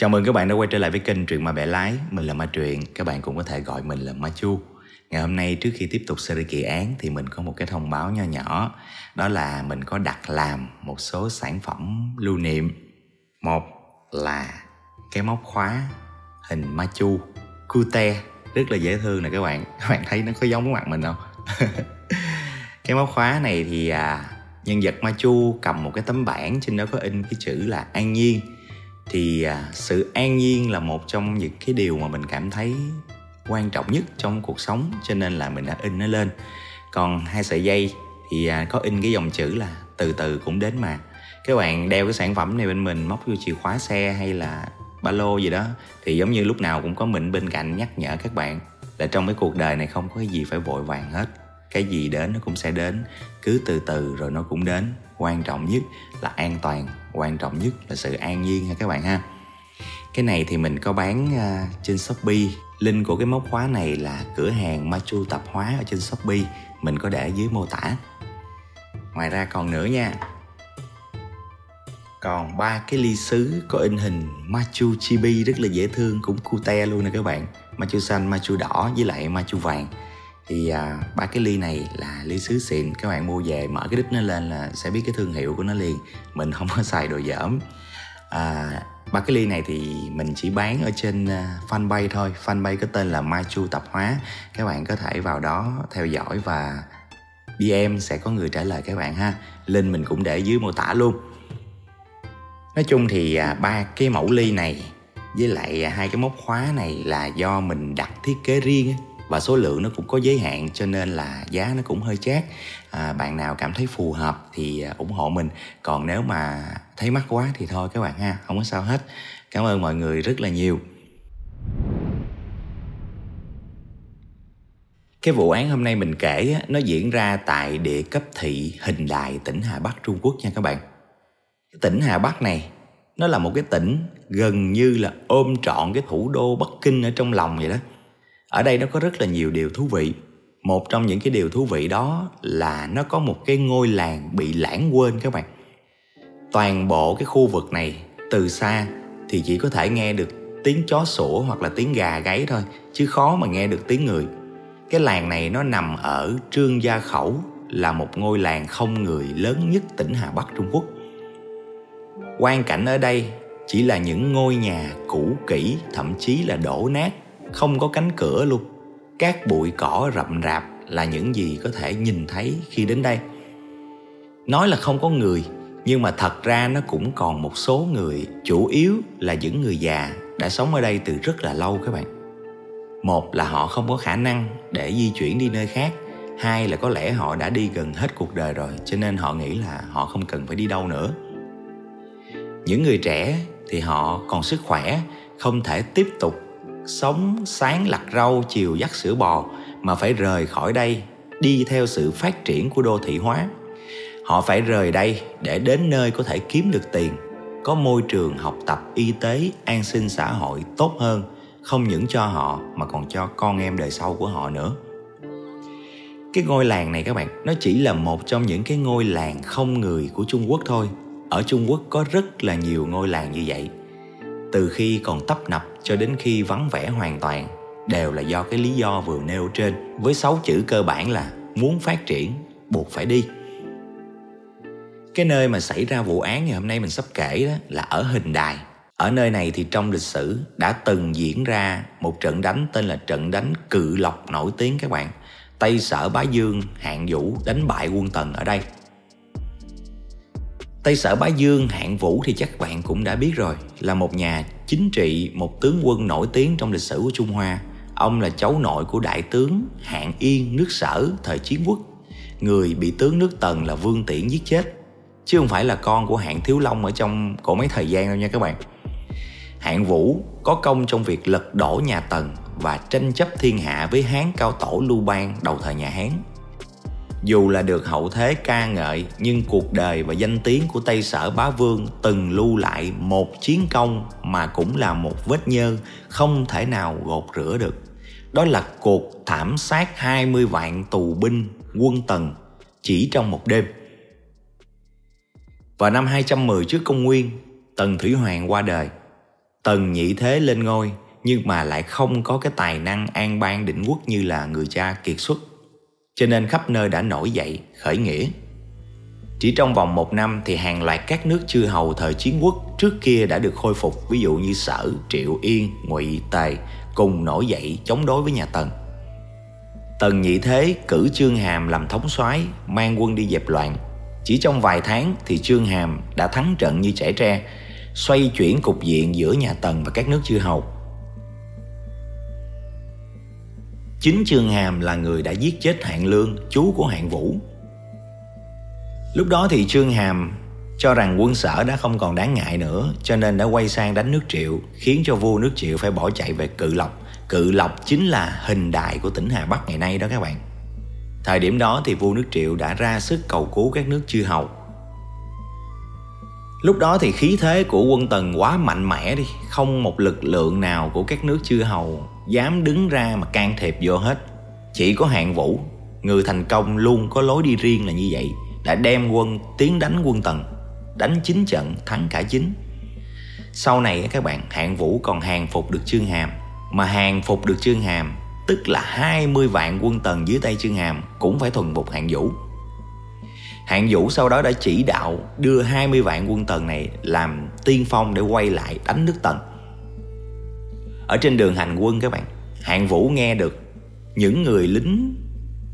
Chào mừng các bạn đã quay trở lại với kênh Truyện Ma Bẻ Lái. Mình là Ma Truyện, các bạn cũng có thể gọi mình là Ma Chu. Ngày hôm nay trước khi tiếp tục series kỳ án thì mình có một cái thông báo nho nhỏ. Đó là mình có đặt làm một số sản phẩm lưu niệm. Một là cái móc khóa hình Ma Chu. Cute. Rất là dễ thương nè các bạn. Các bạn thấy nó có giống cái mặt mình không? cái móc khóa này thì à, nhân vật Ma Chu cầm một cái tấm bảng trên đó có in cái chữ là An Nhiên thì à, sự an nhiên là một trong những cái điều mà mình cảm thấy quan trọng nhất trong cuộc sống, cho nên là mình đã in nó lên. Còn hai sợi dây thì à, có in cái dòng chữ là từ từ cũng đến mà. Các bạn đeo cái sản phẩm này bên mình, móc vô chìa khóa xe hay là ba lô gì đó, thì giống như lúc nào cũng có mình bên cạnh nhắc nhở các bạn là trong cái cuộc đời này không có cái gì phải vội vàng hết. Cái gì đến nó cũng sẽ đến cứ từ từ rồi nó cũng đến. Quan trọng nhất là an toàn quan trọng nhất là sự an nhiên ha các bạn ha. Cái này thì mình có bán uh, trên shopee. Link của cái móc khóa này là cửa hàng machu tạp hóa ở trên shopee. Mình có để dưới mô tả. Ngoài ra còn nữa nha. Còn ba cái ly sứ có in hình machu chibi rất là dễ thương cũng cute luôn nè các bạn. Machu xanh machu đỏ với lại machu vàng thì à, ba cái ly này là ly sứ xịn. Các bạn mua về mở cái đít nó lên là sẽ biết cái thương hiệu của nó liền. Mình không có xài đồ dởm à, ba cái ly này thì mình chỉ bán ở trên à, fanpage thôi. Fanpage có tên là mai chu tạp hóa. Các bạn có thể vào đó theo dõi và DM sẽ có người trả lời các bạn ha. Link mình cũng để dưới mô tả luôn. Nói chung thì à, ba cái mẫu ly này với lại à, hai cái móc khóa này là do mình đặt thiết kế riêng và số lượng nó cũng có giới hạn cho nên là giá nó cũng hơi chát. À, bạn nào cảm thấy phù hợp thì à, ủng hộ mình. Còn nếu mà thấy mắc quá thì thôi các bạn ha không có sao hết. Cảm ơn mọi người rất là nhiều. Cái vụ án hôm nay mình kể nó diễn ra tại địa cấp thị Hình Đại tỉnh Hà Bắc Trung Quốc nha các bạn. Cái tỉnh Hà Bắc này nó là một cái tỉnh gần như là ôm trọn cái thủ đô Bắc Kinh ở trong lòng vậy đó ở đây nó có rất là nhiều điều thú vị. Một trong những cái điều thú vị đó là nó có một cái ngôi làng bị lãng quên các bạn. Toàn bộ cái khu vực này, từ xa thì chỉ có thể nghe được tiếng chó sủa hoặc là tiếng gà gáy thôi, chứ khó mà nghe được tiếng người. Cái làng này nó nằm ở trương gia khẩu, là một ngôi làng không người lớn nhất tỉnh hà bắc trung quốc. Quan cảnh ở đây chỉ là những ngôi nhà cũ kỹ, thậm chí là đổ nát không có cánh cửa luôn. Các bụi cỏ rậm rạp là những gì có thể nhìn thấy khi đến đây. Nói là không có người, nhưng mà thật ra nó cũng còn một số người. Chủ yếu là những người già đã sống ở đây từ rất là lâu các bạn. Một là họ không có khả năng để di chuyển đi nơi khác. Hai là có lẽ họ đã đi gần hết cuộc đời rồi, cho nên họ nghĩ là họ không cần phải đi đâu nữa. Những người trẻ thì họ còn sức khỏe, không thể tiếp tục sống sáng lặt rau, chiều dắt sữa bò mà phải rời khỏi đây, đi theo sự phát triển của đô thị hóa. Họ phải rời đây để đến nơi có thể kiếm được tiền, có môi trường học tập, y tế, an sinh xã hội tốt hơn, không những cho họ mà còn cho con em đời sau của họ nữa. Cái ngôi làng này các bạn, nó chỉ là một trong những cái ngôi làng không người của trung quốc thôi. Ở trung quốc có rất là nhiều ngôi làng như vậy từ khi còn tấp nập cho đến khi vắng vẻ hoàn toàn, đều là do cái lý do vừa nêu trên, với sáu chữ cơ bản là muốn phát triển, buộc phải đi. Cái nơi mà xảy ra vụ án ngày hôm nay mình sắp kể đó là ở hình đài. Ở nơi này thì trong lịch sử đã từng diễn ra một trận đánh tên là trận đánh cự lộc nổi tiếng các bạn. Tây sở bá dương, hạng vũ đánh bại quân tần ở đây. Tây Sở Bá Dương Hạng Vũ thì chắc bạn cũng đã biết rồi là một nhà chính trị, một tướng quân nổi tiếng trong lịch sử của Trung Hoa. Ông là cháu nội của đại tướng Hạng Yên nước Sở thời chiến quốc, người bị tướng nước Tần là Vương Tiễn giết chết, chứ không phải là con của Hạng Thiếu Long ở trong cổ mấy thời gian đâu nha các bạn. Hạng Vũ có công trong việc lật đổ nhà Tần và tranh chấp thiên hạ với Hán cao tổ Lưu Bang đầu thời nhà Hán dù là được hậu thế ca ngợi nhưng cuộc đời và danh tiếng của Tây Sở Bá Vương từng lưu lại một chiến công mà cũng là một vết nhơ không thể nào gột rửa được. Đó là cuộc thảm sát 20 vạn tù binh quân Tần chỉ trong một đêm. Vào năm 210 trước công nguyên, Tần Thủy Hoàng qua đời. Tần nhị thế lên ngôi nhưng mà lại không có cái tài năng an bang định quốc như là người cha kiệt xuất. Cho nên khắp nơi đã nổi dậy, khởi nghĩa. Chỉ trong vòng một năm thì hàng loạt các nước chư hầu thời chiến quốc trước kia đã được khôi phục, ví dụ như Sở, Triệu Yên, Ngụy, Tề cùng nổi dậy chống đối với nhà Tần. Tần Nhị Thế cử Trương Hàm làm thống soái, mang quân đi dẹp loạn. Chỉ trong vài tháng thì Trương Hàm đã thắng trận như trẻ tre, xoay chuyển cục diện giữa nhà Tần và các nước chư hầu. Chính Trương Hàm là người đã giết chết Hạng Lương, chú của Hạng Vũ. Lúc đó thì Trương Hàm cho rằng quân sở đã không còn đáng ngại nữa cho nên đã quay sang đánh nước Triệu, khiến cho vua nước Triệu phải bỏ chạy về Cự Lộc. Cự Lộc chính là hình đại của tỉnh Hà Bắc ngày nay đó các bạn. Thời điểm đó thì vua nước Triệu đã ra sức cầu cứu các nước chư hầu. Lúc đó thì khí thế của quân Tần quá mạnh mẽ đi, không một lực lượng nào của các nước chư hầu dám đứng ra mà can thiệp vô hết. Chỉ có hạng vũ, người thành công luôn có lối đi riêng là như vậy, đã đem quân tiến đánh quân Tần, đánh chín trận thắng cả chín. Sau này các bạn, hạng vũ còn hàng phục được Trương Hàm, mà hàng phục được Trương Hàm tức là 20 vạn quân Tần dưới tay Trương Hàm cũng phải thuần phục hạng vũ. Hạng Vũ sau đó đã chỉ đạo đưa 20 vạn quân Tần này làm tiên phong để quay lại đánh nước Tần. Ở trên đường hành quân các bạn, Hạng Vũ nghe được những người lính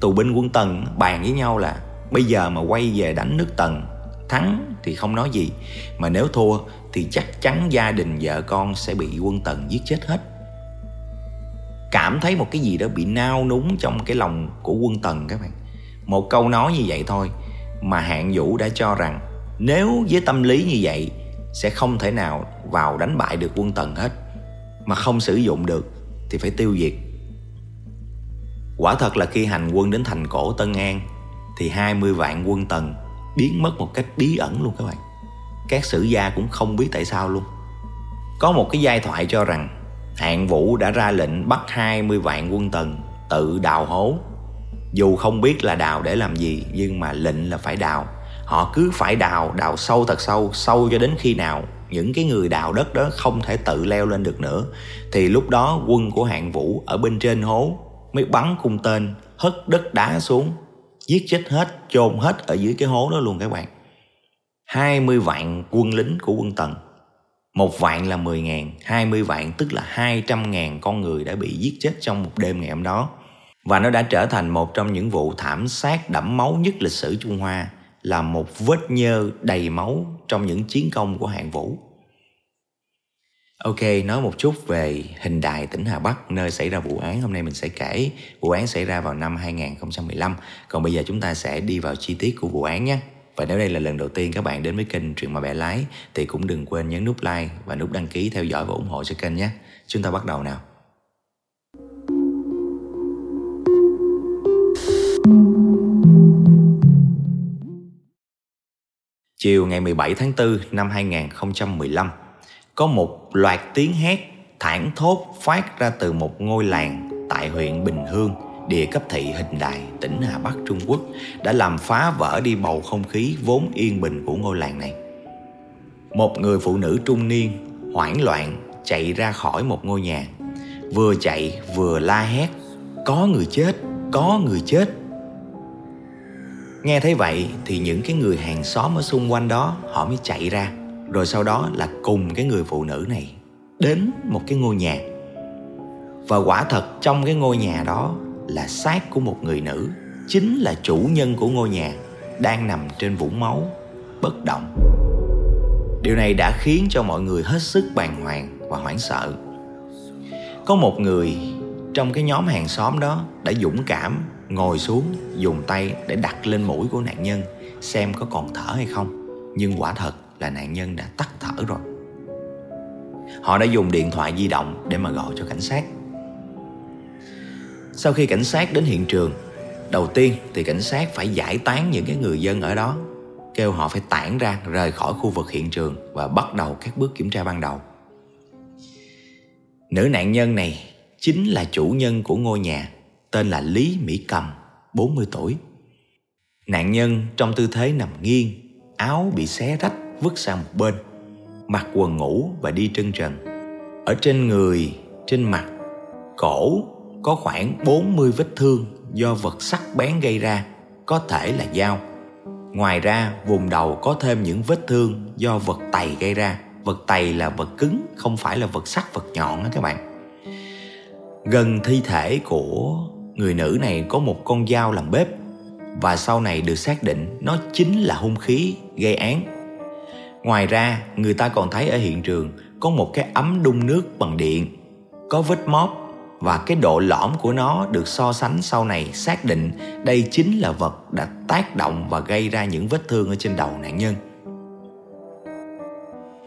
tù binh quân Tần bàn với nhau là bây giờ mà quay về đánh nước Tần thắng thì không nói gì mà nếu thua thì chắc chắn gia đình vợ con sẽ bị quân Tần giết chết hết. Cảm thấy một cái gì đó bị nao núng trong cái lòng của quân Tần các bạn. Một câu nói như vậy thôi mà hạng vũ đã cho rằng nếu với tâm lý như vậy sẽ không thể nào vào đánh bại được quân tần hết mà không sử dụng được thì phải tiêu diệt. Quả thật là khi hành quân đến thành cổ Tân An thì 20 vạn quân tần biến mất một cách bí ẩn luôn các bạn. Các sử gia cũng không biết tại sao luôn. Có một cái giai thoại cho rằng hạng vũ đã ra lệnh bắt 20 vạn quân tần tự đào hố. Dù không biết là đào để làm gì, nhưng mà lệnh là phải đào. Họ cứ phải đào đào sâu thật sâu sâu cho đến khi nào những cái người đào đất đó không thể tự leo lên được nữa. Thì lúc đó quân của hạng vũ ở bên trên hố mới bắn cung tên, hất đất đá xuống, giết chết hết, chôn hết ở dưới cái hố đó luôn các bạn. 20 vạn quân lính của quân Tần. Một vạn là 10 ngàn 20 vạn tức là 200 ngàn con người đã bị giết chết trong một đêm ngày hôm đó. Và nó đã trở thành một trong những vụ thảm sát đẫm máu nhất lịch sử Trung Hoa là một vết nhơ đầy máu trong những chiến công của hạng vũ. Ok, nói một chút về hình đài tỉnh Hà Bắc nơi xảy ra vụ án hôm nay mình sẽ kể. Vụ án xảy ra vào năm 2015, còn bây giờ chúng ta sẽ đi vào chi tiết của vụ án nhé. Và nếu đây là lần đầu tiên các bạn đến với kênh Truyện Mà Bẻ Lái thì cũng đừng quên nhấn nút like và nút đăng ký theo dõi và ủng hộ cho kênh nhé. Chúng ta bắt đầu nào. Chiều ngày 17 tháng 4 năm 2015, có một loạt tiếng hét thảng thốt phát ra từ một ngôi làng tại huyện Bình Hương, địa cấp thị Hình Đài, tỉnh Hà Bắc Trung Quốc đã làm phá vỡ đi bầu không khí vốn yên bình của ngôi làng này. Một người phụ nữ trung niên hoảng loạn chạy ra khỏi một ngôi nhà, vừa chạy vừa la hét: "Có người chết, có người chết!" Nghe thấy vậy thì những cái người hàng xóm ở xung quanh đó họ mới chạy ra. Rồi sau đó là cùng cái người phụ nữ này đến một cái ngôi nhà. Và quả thật trong cái ngôi nhà đó là xác của một người nữ Chính là chủ nhân của ngôi nhà đang nằm trên vũng máu, bất động. Điều này đã khiến cho mọi người hết sức bàng hoàng và hoảng sợ. Có một người trong cái nhóm hàng xóm đó đã dũng cảm ngồi xuống, dùng tay để đặt lên mũi của nạn nhân, xem có còn thở hay không. Nhưng quả thật là nạn nhân đã tắt thở rồi. Họ đã dùng điện thoại di động để mà gọi cho cảnh sát. Sau khi cảnh sát đến hiện trường, đầu tiên thì cảnh sát phải giải tán những cái người dân ở đó, kêu họ phải tản ra, rời khỏi khu vực hiện trường và bắt đầu các bước kiểm tra ban đầu. Nữ nạn nhân này chính là chủ nhân của ngôi nhà tên là Lý Mỹ Cầm, 40 tuổi. Nạn nhân trong tư thế nằm nghiêng, áo bị xé rách vứt sang một bên, mặc quần ngủ và đi chân trần. Ở trên người, trên mặt, cổ có khoảng 40 vết thương do vật sắc bén gây ra, có thể là dao. Ngoài ra, vùng đầu có thêm những vết thương do vật tày gây ra. Vật tày là vật cứng, không phải là vật sắc, vật nhọn đó các bạn. Gần thi thể của người nữ này có một con dao làm bếp và sau này được xác định nó chính là hung khí gây án. Ngoài ra, người ta còn thấy ở hiện trường có một cái ấm đun nước bằng điện, có vết móp và cái độ lõm của nó được so sánh sau này xác định đây chính là vật đã tác động và gây ra những vết thương ở trên đầu nạn nhân.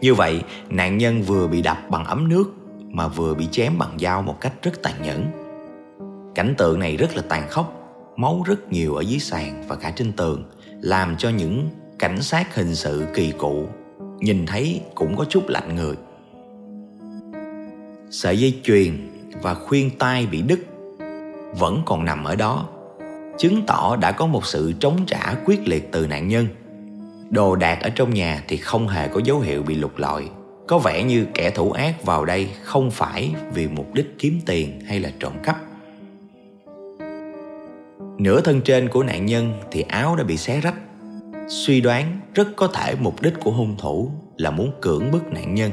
Như vậy, nạn nhân vừa bị đập bằng ấm nước mà vừa bị chém bằng dao một cách rất tàn nhẫn. Cảnh tượng này rất là tàn khốc, máu rất nhiều ở dưới sàn và cả trên tường, làm cho những cảnh sát hình sự kỳ cụ nhìn thấy cũng có chút lạnh người. Sợi dây chuyền và khuyên tai bị đứt vẫn còn nằm ở đó, chứng tỏ đã có một sự chống trả quyết liệt từ nạn nhân. Đồ đạc ở trong nhà thì không hề có dấu hiệu bị lục lọi có vẻ như kẻ thủ ác vào đây không phải vì mục đích kiếm tiền hay là trộm cắp nửa thân trên của nạn nhân thì áo đã bị xé rách suy đoán rất có thể mục đích của hung thủ là muốn cưỡng bức nạn nhân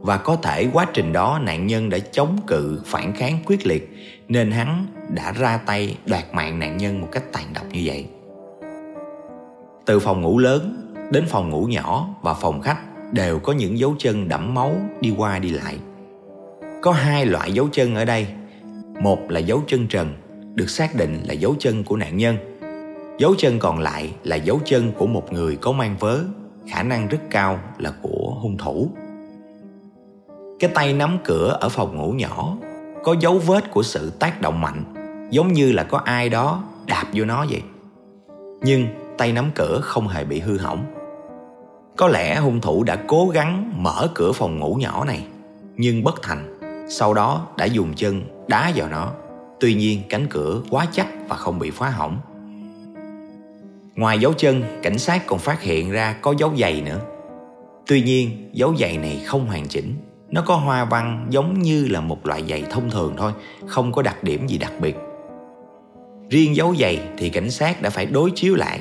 và có thể quá trình đó nạn nhân đã chống cự phản kháng quyết liệt nên hắn đã ra tay đoạt mạng nạn nhân một cách tàn độc như vậy từ phòng ngủ lớn đến phòng ngủ nhỏ và phòng khách đều có những dấu chân đẫm máu đi qua đi lại. Có hai loại dấu chân ở đây. Một là dấu chân trần, được xác định là dấu chân của nạn nhân. Dấu chân còn lại là dấu chân của một người có mang vớ, khả năng rất cao là của hung thủ. Cái tay nắm cửa ở phòng ngủ nhỏ có dấu vết của sự tác động mạnh, giống như là có ai đó đạp vô nó vậy. Nhưng tay nắm cửa không hề bị hư hỏng có lẽ hung thủ đã cố gắng mở cửa phòng ngủ nhỏ này Nhưng bất thành Sau đó đã dùng chân đá vào nó Tuy nhiên cánh cửa quá chắc và không bị phá hỏng. Ngoài dấu chân, cảnh sát còn phát hiện ra có dấu giày nữa. Tuy nhiên, dấu giày này không hoàn chỉnh. Nó có hoa văn giống như là một loại giày thông thường thôi Không có đặc điểm gì đặc biệt. Riêng dấu giày thì cảnh sát đã phải đối chiếu lại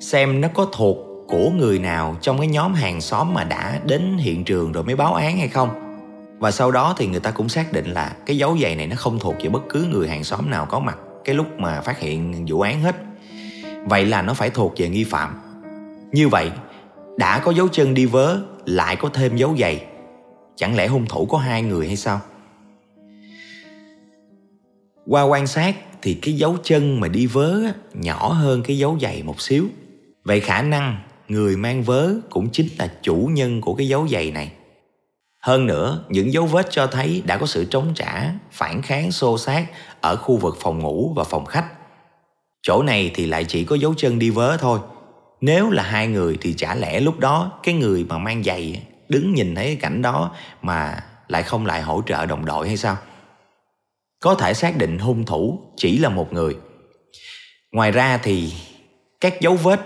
Xem nó có thuộc của người nào trong cái nhóm hàng xóm mà đã đến hiện trường rồi mới báo án hay không và sau đó thì người ta cũng xác định là cái dấu giày này nó không thuộc về bất cứ người hàng xóm nào có mặt cái lúc mà phát hiện vụ án hết. Vậy là nó phải thuộc về nghi phạm. Như vậy, đã có dấu chân đi vớ, lại có thêm dấu giày chẳng lẽ hung thủ có hai người hay sao? Qua quan sát thì cái dấu chân mà đi vớ nhỏ hơn cái dấu giày một xíu. Vậy khả năng người mang vớ cũng chính là chủ nhân của cái dấu giày này. Hơn nữa, những dấu vết cho thấy đã có sự chống trả, phản kháng xô xát ở khu vực phòng ngủ và phòng khách. Chỗ này thì lại chỉ có dấu chân đi vớ thôi. Nếu là hai người thì chả lẽ lúc đó cái người mà mang giày đứng nhìn thấy cái cảnh đó mà lại không lại hỗ trợ đồng đội hay sao? Có thể xác định hung thủ chỉ là một người. Ngoài ra thì các dấu vết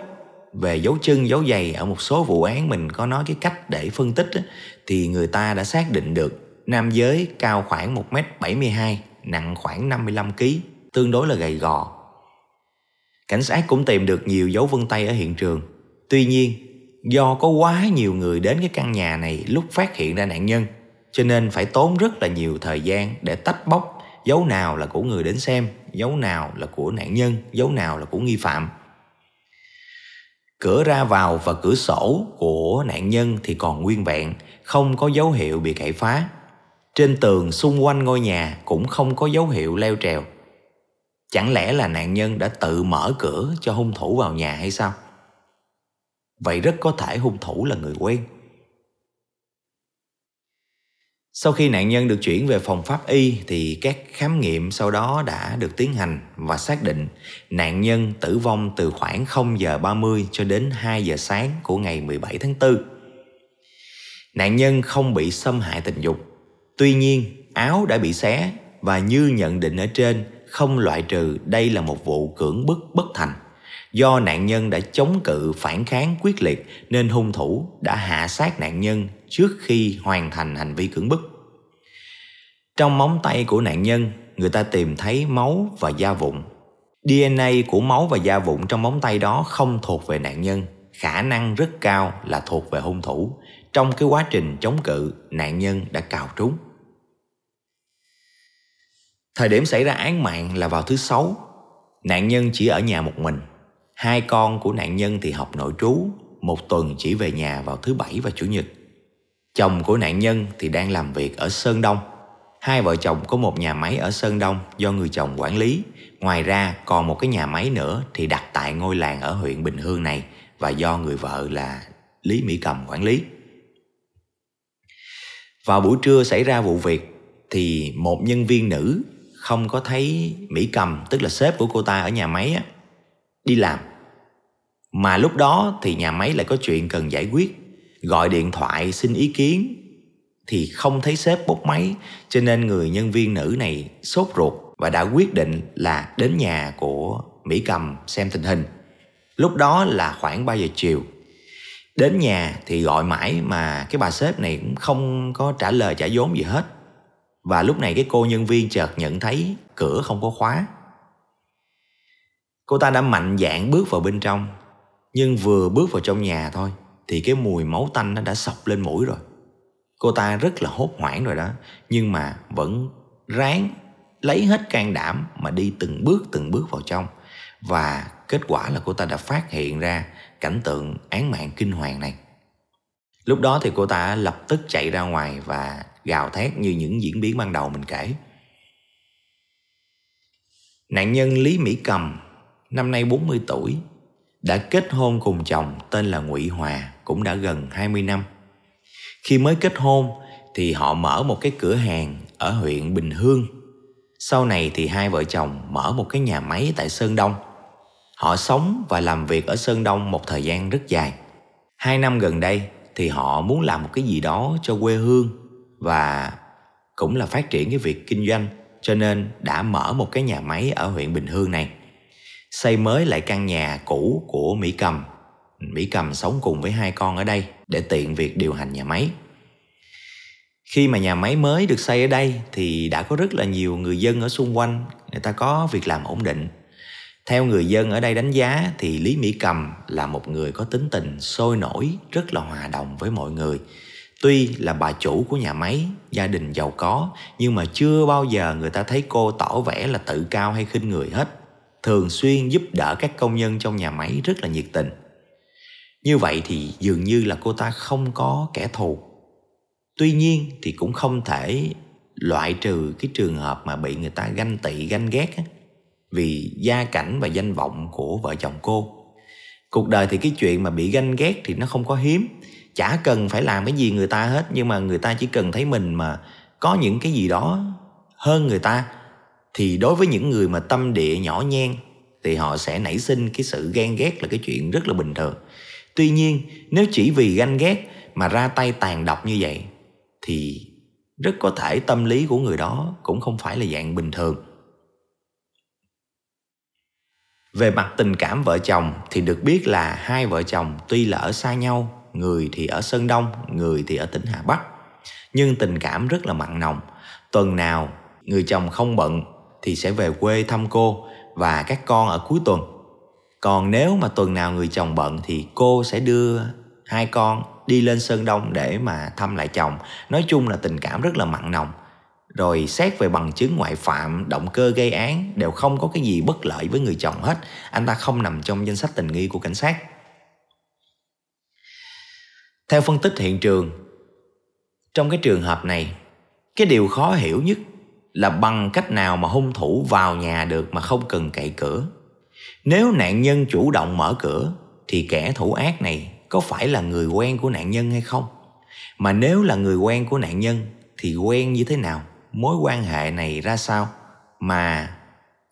về dấu chân dấu giày ở một số vụ án mình có nói cái cách để phân tích thì người ta đã xác định được nam giới cao khoảng 1m72 nặng khoảng 55kg tương đối là gầy gò. Cảnh sát cũng tìm được nhiều dấu vân tay ở hiện trường. Tuy nhiên, do có quá nhiều người đến cái căn nhà này lúc phát hiện ra nạn nhân, cho nên phải tốn rất là nhiều thời gian để tách bóc, dấu nào là của người đến xem, dấu nào là của nạn nhân, dấu nào là của nghi phạm. Cửa ra vào và cửa sổ của nạn nhân thì còn nguyên vẹn, không có dấu hiệu bị cậy phá. Trên tường xung quanh ngôi nhà cũng không có dấu hiệu leo trèo. Chẳng lẽ là nạn nhân đã tự mở cửa cho hung thủ vào nhà hay sao? Vậy rất có thể hung thủ là người quen. Sau khi nạn nhân được chuyển về phòng pháp y thì các khám nghiệm sau đó đã được tiến hành và xác định nạn nhân tử vong từ khoảng 0 giờ 30 cho đến 2 giờ sáng của ngày 17 tháng 4. Nạn nhân không bị xâm hại tình dục. Tuy nhiên, áo đã bị xé và như nhận định ở trên không loại trừ đây là một vụ cưỡng bức bất thành. Do nạn nhân đã chống cự phản kháng quyết liệt nên hung thủ đã hạ sát nạn nhân trước khi hoàn thành hành vi cưỡng bức. Trong móng tay của nạn nhân, người ta tìm thấy máu và da vụn. DNA của máu và da vụn trong móng tay đó không thuộc về nạn nhân, khả năng rất cao là thuộc về hung thủ. Trong cái quá trình chống cự, nạn nhân đã cào trúng. Thời điểm xảy ra án mạng là vào thứ sáu. Nạn nhân chỉ ở nhà một mình. Hai con của nạn nhân thì học nội trú, một tuần chỉ về nhà vào thứ bảy và chủ nhật. Chồng của nạn nhân thì đang làm việc ở Sơn Đông. Hai vợ chồng có một nhà máy ở Sơn Đông do người chồng quản lý. Ngoài ra còn một cái nhà máy nữa thì đặt tại ngôi làng ở huyện Bình Hương này và do người vợ là Lý Mỹ Cầm quản lý. Vào buổi trưa xảy ra vụ việc thì một nhân viên nữ không có thấy Mỹ Cầm tức là sếp của cô ta ở nhà máy á, đi làm. Mà lúc đó thì nhà máy lại có chuyện cần giải quyết, gọi điện thoại xin ý kiến thì không thấy sếp bốc máy cho nên người nhân viên nữ này sốt ruột và đã quyết định là đến nhà của Mỹ Cầm xem tình hình. Lúc đó là khoảng 3 giờ chiều. Đến nhà thì gọi mãi mà cái bà sếp này cũng không có trả lời trả vốn gì hết. Và lúc này cái cô nhân viên chợt nhận thấy cửa không có khóa. Cô ta đã mạnh dạn bước vào bên trong nhưng vừa bước vào trong nhà thôi Thì cái mùi máu tanh nó đã sọc lên mũi rồi. Cô ta rất là hốt hoảng rồi đó Nhưng mà vẫn ráng lấy hết can đảm mà đi từng bước từng bước vào trong. Và kết quả là cô ta đã phát hiện ra cảnh tượng án mạng kinh hoàng này. Lúc đó thì cô ta lập tức chạy ra ngoài và gào thét như những diễn biến ban đầu mình kể. Nạn nhân Lý Mỹ Cầm, năm nay 40 tuổi, đã kết hôn cùng chồng tên là Ngụy Hòa, cũng đã gần 20 năm. Khi mới kết hôn thì họ mở một cái cửa hàng ở huyện Bình Hương. Sau này thì hai vợ chồng mở một cái nhà máy tại Sơn Đông. Họ sống và làm việc ở Sơn Đông một thời gian rất dài. Hai năm gần đây thì họ muốn làm một cái gì đó cho quê hương và cũng là phát triển cái việc kinh doanh cho nên đã mở một cái nhà máy ở huyện Bình Hương này. Xây mới lại căn nhà cũ của Mỹ Cầm. Mỹ Cầm sống cùng với hai con ở đây để tiện việc điều hành nhà máy. Khi mà nhà máy mới được xây ở đây thì đã có rất là nhiều người dân ở xung quanh, người ta có việc làm ổn định. Theo người dân ở đây đánh giá thì Lý Mỹ Cầm là một người có tính tình sôi nổi, rất là hòa đồng với mọi người Tuy là bà chủ của nhà máy, gia đình giàu có, nhưng mà chưa bao giờ người ta thấy cô tỏ vẻ là tự cao hay khinh người hết. Thường xuyên giúp đỡ các công nhân trong nhà máy rất là nhiệt tình. Như vậy thì dường như là cô ta không có kẻ thù. Tuy nhiên thì cũng không thể loại trừ cái trường hợp mà bị người ta ganh tị ganh ghét á, vì gia cảnh và danh vọng của vợ chồng cô. Cuộc đời thì cái chuyện mà bị ganh ghét thì nó không có hiếm chả cần phải làm cái gì người ta hết nhưng mà người ta chỉ cần thấy mình mà có những cái gì đó hơn người ta thì đối với những người mà tâm địa nhỏ nhen thì họ sẽ nảy sinh cái sự ghen ghét là cái chuyện rất là bình thường tuy nhiên nếu chỉ vì ganh ghét mà ra tay tàn độc như vậy thì rất có thể tâm lý của người đó cũng không phải là dạng bình thường về mặt tình cảm vợ chồng thì được biết là hai vợ chồng tuy là ở xa nhau người thì ở Sơn Đông, người thì ở tỉnh Hà Bắc. Nhưng tình cảm rất là mặn nồng. Tuần nào người chồng không bận thì sẽ về quê thăm cô và các con ở cuối tuần. Còn nếu mà tuần nào người chồng bận thì cô sẽ đưa hai con đi lên Sơn Đông để mà thăm lại chồng. Nói chung là tình cảm rất là mặn nồng. Rồi xét về bằng chứng ngoại phạm, động cơ gây án đều không có cái gì bất lợi với người chồng hết. Anh ta không nằm trong danh sách tình nghi của cảnh sát. Theo phân tích hiện trường, trong cái trường hợp này, cái điều khó hiểu nhất là bằng cách nào mà hung thủ vào nhà được mà không cần cậy cửa. Nếu nạn nhân chủ động mở cửa, thì kẻ thủ ác này có phải là người quen của nạn nhân hay không? Mà nếu là người quen của nạn nhân, thì quen như thế nào? Mối quan hệ này ra sao? Mà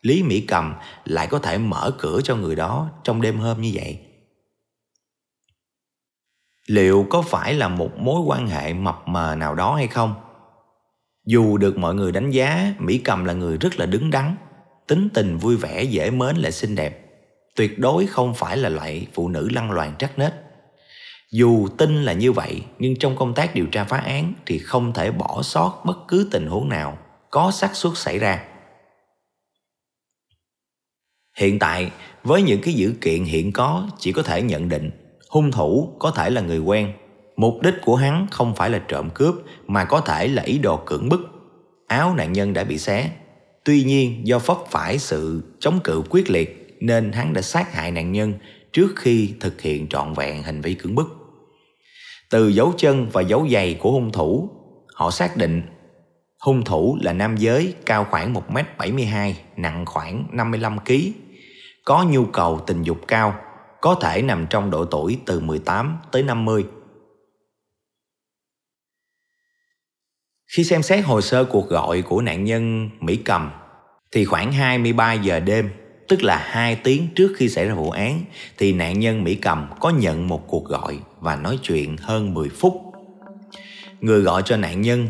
Lý Mỹ Cầm lại có thể mở cửa cho người đó trong đêm hôm như vậy liệu có phải là một mối quan hệ mập mờ nào đó hay không dù được mọi người đánh giá mỹ cầm là người rất là đứng đắn tính tình vui vẻ dễ mến lại xinh đẹp tuyệt đối không phải là loại phụ nữ lăng loàn trắc nết dù tin là như vậy nhưng trong công tác điều tra phá án thì không thể bỏ sót bất cứ tình huống nào có xác suất xảy ra. Hiện tại, với những cái dữ kiện hiện có chỉ có thể nhận định hung thủ có thể là người quen. Mục đích của hắn không phải là trộm cướp mà có thể là ý đồ cưỡng bức. Áo nạn nhân đã bị xé. Tuy nhiên do vấp phải sự chống cự quyết liệt nên hắn đã sát hại nạn nhân trước khi thực hiện trọn vẹn hành vi cưỡng bức. Từ dấu chân và dấu giày của hung thủ, họ xác định hung thủ là nam giới cao khoảng 1m72, nặng khoảng 55kg, có nhu cầu tình dục cao, có thể nằm trong độ tuổi từ 18 tới 50. Khi xem xét hồ sơ cuộc gọi của nạn nhân Mỹ Cầm thì khoảng 23 giờ đêm, tức là 2 tiếng trước khi xảy ra vụ án thì nạn nhân Mỹ Cầm có nhận một cuộc gọi và nói chuyện hơn 10 phút. Người gọi cho nạn nhân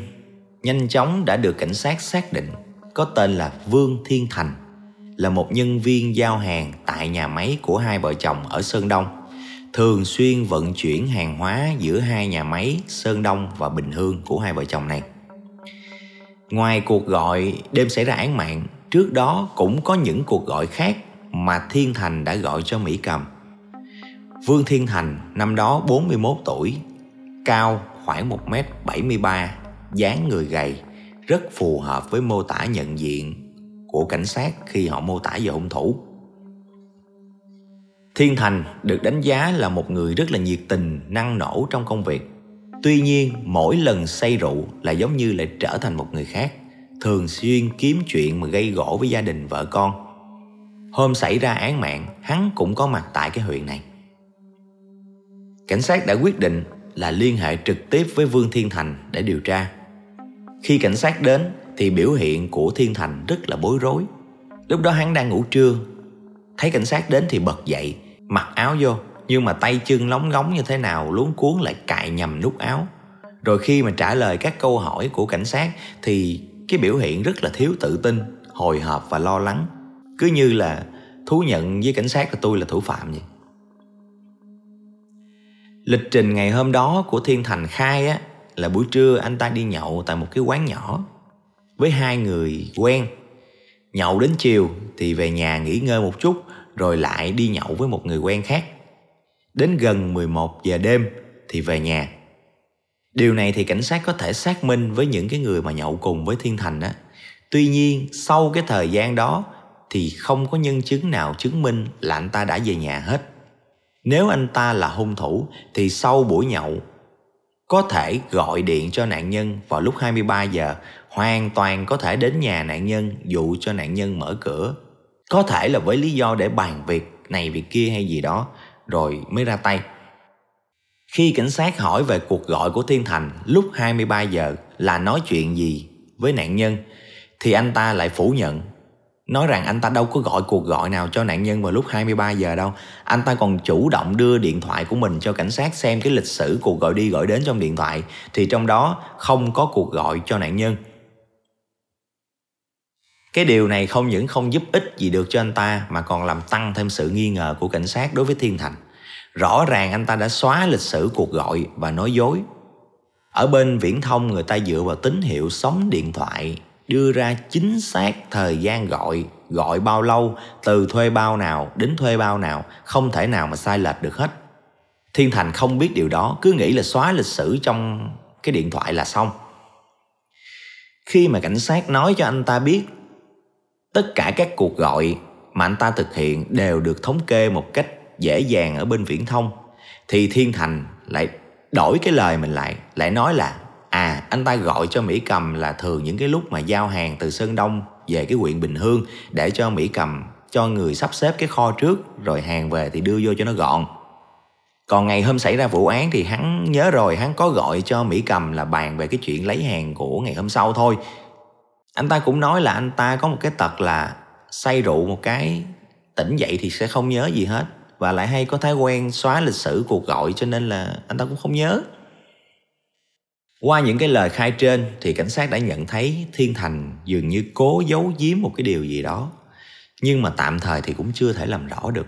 nhanh chóng đã được cảnh sát xác định có tên là Vương Thiên Thành là một nhân viên giao hàng tại nhà máy của hai vợ chồng ở Sơn Đông, thường xuyên vận chuyển hàng hóa giữa hai nhà máy Sơn Đông và Bình Hương của hai vợ chồng này. Ngoài cuộc gọi đêm xảy ra án mạng, trước đó cũng có những cuộc gọi khác mà Thiên Thành đã gọi cho Mỹ Cầm. Vương Thiên Thành năm đó 41 tuổi, cao khoảng 1m73, dáng người gầy, rất phù hợp với mô tả nhận diện của cảnh sát khi họ mô tả về hung thủ. Thiên Thành được đánh giá là một người rất là nhiệt tình, năng nổ trong công việc. Tuy nhiên, mỗi lần say rượu là giống như lại trở thành một người khác, thường xuyên kiếm chuyện mà gây gỗ với gia đình vợ con. Hôm xảy ra án mạng, hắn cũng có mặt tại cái huyện này. Cảnh sát đã quyết định là liên hệ trực tiếp với Vương Thiên Thành để điều tra. Khi cảnh sát đến thì biểu hiện của Thiên Thành rất là bối rối. Lúc đó hắn đang ngủ trưa, thấy cảnh sát đến thì bật dậy, mặc áo vô, nhưng mà tay chân lóng ngóng như thế nào luống cuốn lại cài nhầm nút áo. Rồi khi mà trả lời các câu hỏi của cảnh sát thì cái biểu hiện rất là thiếu tự tin, hồi hộp và lo lắng. Cứ như là thú nhận với cảnh sát là tôi là thủ phạm vậy. Lịch trình ngày hôm đó của Thiên Thành khai á là buổi trưa anh ta đi nhậu tại một cái quán nhỏ với hai người quen nhậu đến chiều thì về nhà nghỉ ngơi một chút rồi lại đi nhậu với một người quen khác đến gần 11 giờ đêm thì về nhà. Điều này thì cảnh sát có thể xác minh với những cái người mà nhậu cùng với thiên thành á. Tuy nhiên, sau cái thời gian đó thì không có nhân chứng nào chứng minh là anh ta đã về nhà hết. Nếu anh ta là hung thủ thì sau buổi nhậu, có thể gọi điện cho nạn nhân vào lúc 23 giờ. Hoàn toàn có thể đến nhà nạn nhân, dụ cho nạn nhân mở cửa. Có thể là với lý do để bàn việc này việc kia hay gì đó rồi mới ra tay. Khi cảnh sát hỏi về cuộc gọi của Thiên Thành lúc 23 giờ là nói chuyện gì với nạn nhân, thì anh ta lại phủ nhận nói rằng anh ta đâu có gọi cuộc gọi nào cho nạn nhân vào lúc 23 giờ đâu. Anh ta còn chủ động đưa điện thoại của mình cho cảnh sát xem cái lịch sử cuộc gọi đi gọi đến trong điện thoại thì trong đó không có cuộc gọi cho nạn nhân. Cái điều này không những không giúp ích gì được cho anh ta mà còn làm tăng thêm sự nghi ngờ của cảnh sát đối với Thiên Thành. Rõ ràng anh ta đã xóa lịch sử cuộc gọi và nói dối. Ở bên viễn thông người ta dựa vào tín hiệu sóng điện thoại đưa ra chính xác thời gian gọi, gọi bao lâu, từ thuê bao nào đến thuê bao nào, không thể nào mà sai lệch được hết. Thiên Thành không biết điều đó, cứ nghĩ là xóa lịch sử trong cái điện thoại là xong. Khi mà cảnh sát nói cho anh ta biết tất cả các cuộc gọi mà anh ta thực hiện đều được thống kê một cách dễ dàng ở bên viễn thông. Thì Thiên Thành lại đổi cái lời mình lại lại nói là à anh ta gọi cho Mỹ Cầm là thường những cái lúc mà giao hàng từ Sơn Đông về cái huyện Bình Hương để cho Mỹ Cầm, cho người sắp xếp cái kho trước, rồi hàng về thì đưa vô cho nó gọn. Còn ngày hôm xảy ra vụ án thì hắn nhớ rồi, hắn có gọi cho Mỹ Cầm là bàn về cái chuyện lấy hàng của ngày hôm sau thôi anh ta cũng nói là anh ta có một cái tật là say rượu một cái tỉnh dậy thì sẽ không nhớ gì hết và lại hay có thói quen xóa lịch sử cuộc gọi cho nên là anh ta cũng không nhớ qua những cái lời khai trên thì cảnh sát đã nhận thấy Thiên Thành dường như cố giấu giếm một cái điều gì đó. Nhưng mà tạm thời thì cũng chưa thể làm rõ được.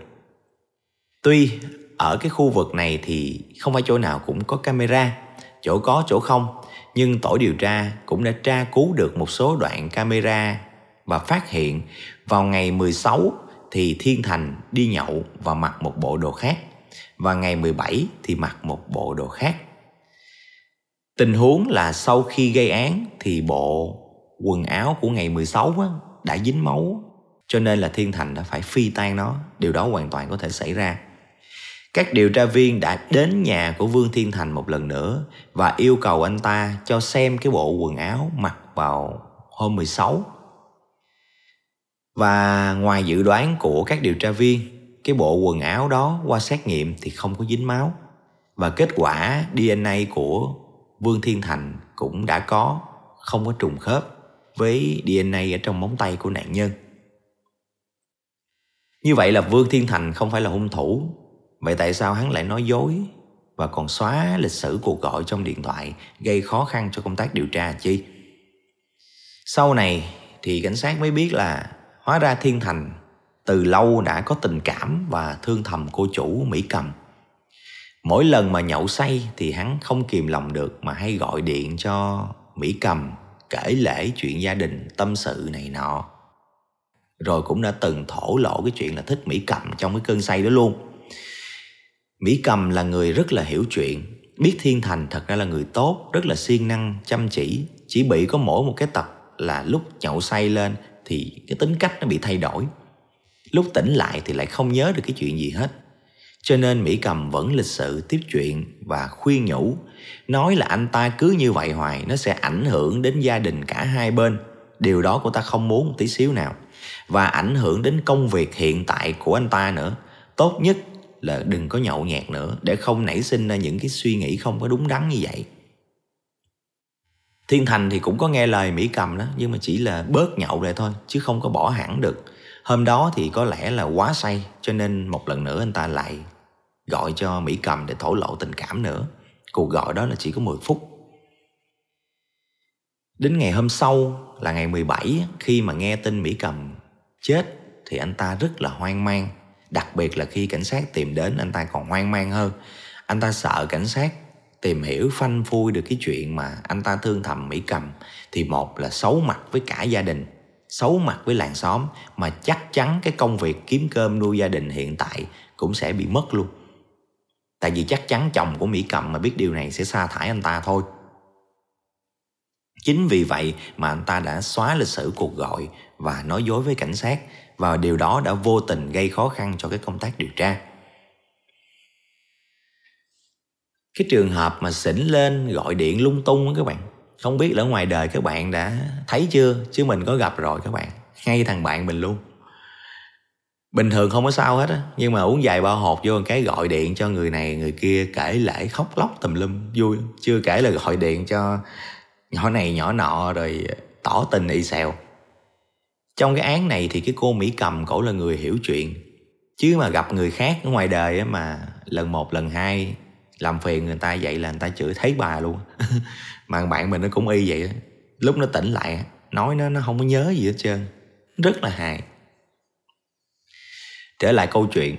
Tuy ở cái khu vực này thì không phải chỗ nào cũng có camera, chỗ có chỗ không nhưng tổ điều tra cũng đã tra cứu được một số đoạn camera và phát hiện vào ngày 16 thì Thiên Thành đi nhậu và mặc một bộ đồ khác và ngày 17 thì mặc một bộ đồ khác. Tình huống là sau khi gây án thì bộ quần áo của ngày 16 á, đã dính máu cho nên là Thiên Thành đã phải phi tan nó. Điều đó hoàn toàn có thể xảy ra. Các điều tra viên đã đến nhà của Vương Thiên Thành một lần nữa và yêu cầu anh ta cho xem cái bộ quần áo mặc vào hôm 16. Và ngoài dự đoán của các điều tra viên, cái bộ quần áo đó qua xét nghiệm thì không có dính máu. Và kết quả DNA của Vương Thiên Thành cũng đã có không có trùng khớp với DNA ở trong móng tay của nạn nhân. Như vậy là Vương Thiên Thành không phải là hung thủ Vậy tại sao hắn lại nói dối và còn xóa lịch sử cuộc gọi trong điện thoại gây khó khăn cho công tác điều tra chi? Sau này thì cảnh sát mới biết là hóa ra Thiên Thành từ lâu đã có tình cảm và thương thầm cô chủ Mỹ Cầm. Mỗi lần mà nhậu say thì hắn không kìm lòng được mà hay gọi điện cho Mỹ Cầm kể lễ chuyện gia đình, tâm sự này nọ. Rồi cũng đã từng thổ lộ cái chuyện là thích Mỹ Cầm trong cái cơn say đó luôn. Mỹ Cầm là người rất là hiểu chuyện, biết Thiên Thành thật ra là người tốt, rất là siêng năng, chăm chỉ. Chỉ bị có mỗi một cái tật là lúc nhậu say lên thì cái tính cách nó bị thay đổi. Lúc tỉnh lại thì lại không nhớ được cái chuyện gì hết. Cho nên Mỹ Cầm vẫn lịch sự tiếp chuyện và khuyên nhủ, nói là anh ta cứ như vậy hoài nó sẽ ảnh hưởng đến gia đình cả hai bên. Điều đó cô ta không muốn một tí xíu nào. Và ảnh hưởng đến công việc hiện tại của anh ta nữa. Tốt nhất là đừng có nhậu nhạt nữa, để không nảy sinh ra những cái suy nghĩ không có đúng đắn như vậy. Thiên thành thì cũng có nghe lời mỹ cầm đó, nhưng mà chỉ là bớt nhậu lại thôi, chứ không có bỏ hẳn được. Hôm đó thì có lẽ là quá say, cho nên một lần nữa anh ta lại gọi cho mỹ cầm để thổ lộ tình cảm nữa. Cuộc gọi đó là chỉ có 10 phút. Đến ngày hôm sau là ngày 17 khi mà nghe tin mỹ cầm chết thì anh ta rất là hoang mang. Đặc biệt là khi cảnh sát tìm đến, anh ta còn hoang mang hơn. Anh ta sợ cảnh sát tìm hiểu phanh phui được cái chuyện mà anh ta thương thầm, Mỹ Cầm. Thì một là xấu mặt với cả gia đình, Xấu mặt với làng xóm, Mà chắc chắn cái công việc kiếm cơm nuôi gia đình hiện tại cũng sẽ bị mất luôn. Tại vì chắc chắn chồng của Mỹ Cầm mà biết điều này sẽ sa thải anh ta thôi. Chính vì vậy mà anh ta đã xóa lịch sử cuộc gọi và nói dối với cảnh sát và điều đó đã vô tình gây khó khăn cho cái công tác điều tra. Cái trường hợp mà xỉn lên gọi điện lung tung đó các bạn. Không biết là ngoài đời các bạn đã thấy chưa? Chứ mình có gặp rồi các bạn. Ngay thằng bạn mình luôn. Bình thường không có sao hết á. Nhưng mà uống vài bao hột vô cái gọi điện cho người này, người kia Kể lại khóc lóc tùm lum, vui. Chưa kể là gọi điện cho nhỏ này, nhỏ nọ, Rồi tỏ tình y xèo trong cái án này thì cái cô mỹ cầm cổ là người hiểu chuyện. Chứ mà gặp người khác ở ngoài đời mà lần một, lần hai làm phiền người ta vậy là người ta chửi thấy bà luôn. Mà bạn mình nó cũng y vậy đó. lúc nó tỉnh lại, nói nó nó không có nhớ gì hết trơn. Rất là hài. Trở lại câu chuyện.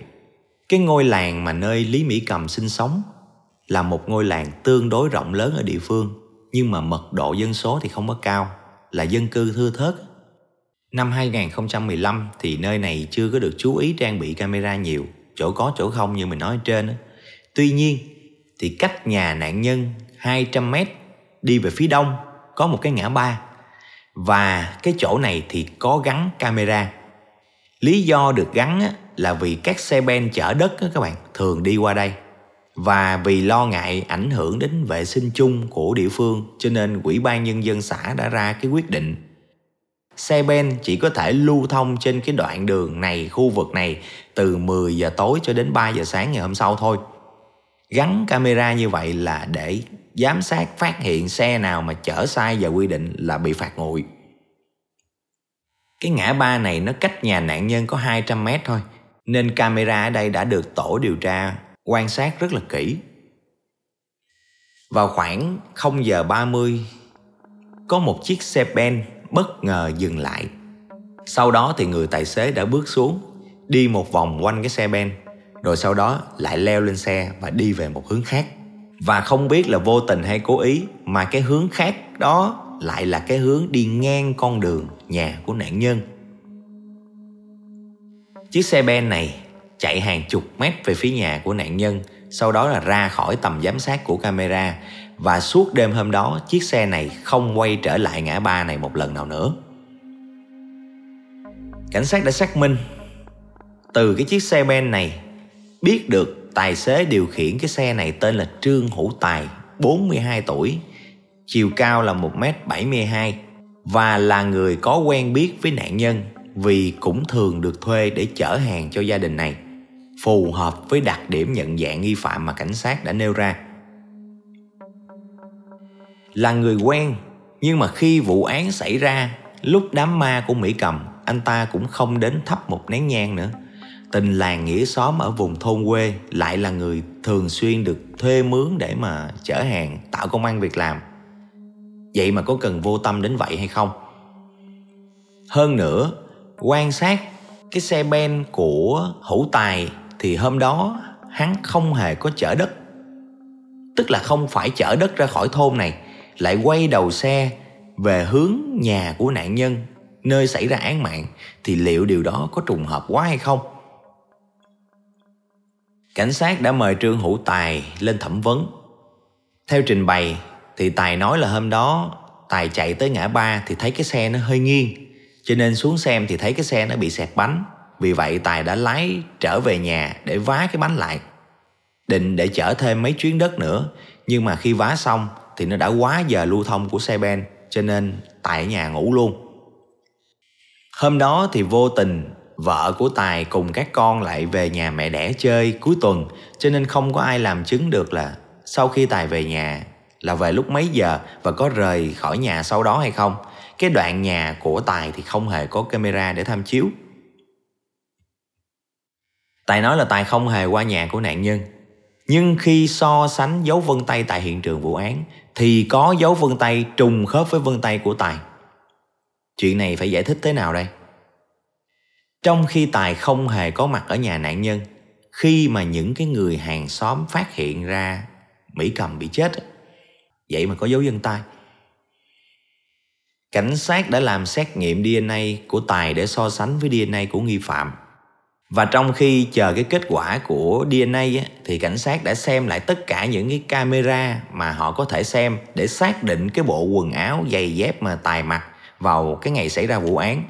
Cái ngôi làng mà nơi lý mỹ cầm sinh sống là một ngôi làng tương đối rộng lớn ở địa phương, nhưng mà mật độ dân số thì không có cao, là dân cư thưa thớt. Năm 2015 thì nơi này chưa có được chú ý trang bị camera nhiều, chỗ có chỗ không như mình nói trên. Tuy nhiên thì cách nhà nạn nhân 200 mét đi về phía đông có một cái ngã ba và cái chỗ này thì có gắn camera. Lý do được gắn là vì các xe ben chở đất các bạn thường đi qua đây và vì lo ngại ảnh hưởng đến vệ sinh chung của địa phương cho nên quỹ ban nhân dân xã đã ra cái quyết định Xe ben chỉ có thể lưu thông trên cái đoạn đường này, khu vực này từ 10 giờ tối cho đến 3 giờ sáng ngày hôm sau thôi. Gắn camera như vậy là để giám sát phát hiện xe nào mà chở sai và quy định là bị phạt nguội. Cái ngã ba này nó cách nhà nạn nhân có 200 mét thôi, nên camera ở đây đã được tổ điều tra quan sát rất là kỹ. Vào khoảng 0 giờ 30 có một chiếc xe ben bất ngờ dừng lại. Sau đó thì người tài xế đã bước xuống, đi một vòng quanh cái xe ben, rồi sau đó lại leo lên xe và đi về một hướng khác. và không biết là vô tình hay cố ý mà cái hướng khác đó lại là cái hướng đi ngang con đường nhà của nạn nhân chiếc xe ben này chạy hàng chục mét về phía nhà của nạn nhân sau đó là ra khỏi tầm giám sát của camera và suốt đêm hôm đó, chiếc xe này không quay trở lại ngã ba này một lần nào nữa. Cảnh sát đã xác minh, từ cái chiếc xe ben này, biết được tài xế điều khiển cái xe này tên là Trương Hữu Tài 42 tuổi, chiều cao là 1m72 và là người có quen biết với nạn nhân vì cũng thường được thuê để chở hàng cho gia đình này, phù hợp với đặc điểm nhận dạng nghi phạm mà cảnh sát đã nêu ra là người quen. Nhưng mà khi vụ án xảy ra, lúc đám ma của mỹ cầm, anh ta cũng không đến thắp một nén nhang nữa. Tình làng nghĩa xóm ở vùng thôn quê lại là người thường xuyên được thuê mướn để mà chở hàng, tạo công ăn việc làm. Vậy mà có cần vô tâm đến vậy hay không? Hơn nữa, quan sát cái xe ben của hữu tài thì hôm đó hắn không hề có chở đất. Tức là không phải chở đất ra khỏi thôn này lại quay đầu xe về hướng nhà của nạn nhân. Nơi xảy ra án mạng thì liệu điều đó có trùng hợp quá hay không? Cảnh sát đã mời trương hữu tài lên thẩm vấn. Theo trình bày thì tài nói là hôm đó tài chạy tới ngã ba thì thấy cái xe nó hơi nghiêng. Cho nên xuống xem thì thấy cái xe nó bị xẹt bánh. Vì vậy tài đã lái trở về nhà để vá cái bánh lại. Định để chở thêm mấy chuyến đất nữa, nhưng mà khi vá xong thì nó đã quá giờ lưu thông của xe ben, cho nên tại nhà ngủ luôn. Hôm đó thì vô tình, vợ của tài cùng các con lại về nhà mẹ đẻ chơi cuối tuần, cho nên không có ai làm chứng được là sau khi tài về nhà là về lúc mấy giờ và có rời khỏi nhà sau đó hay không. Cái đoạn nhà của tài thì không hề có camera để tham chiếu. Tài nói là tài không hề qua nhà của nạn nhân. Nhưng khi so sánh dấu vân tay tại hiện trường vụ án thì có dấu vân tay trùng khớp với vân tay của tài. Chuyện này phải giải thích thế nào đây? Trong khi tài không hề có mặt ở nhà nạn nhân, khi mà những cái người hàng xóm phát hiện ra mỹ cầm bị chết vậy mà có dấu vân tay. Cảnh sát đã làm xét nghiệm dna của tài để so sánh với dna của nghi phạm và trong khi chờ cái kết quả của DNA á, thì cảnh sát đã xem lại tất cả những cái camera mà họ có thể xem để xác định cái bộ quần áo giày dép mà tài mặc vào cái ngày xảy ra vụ án.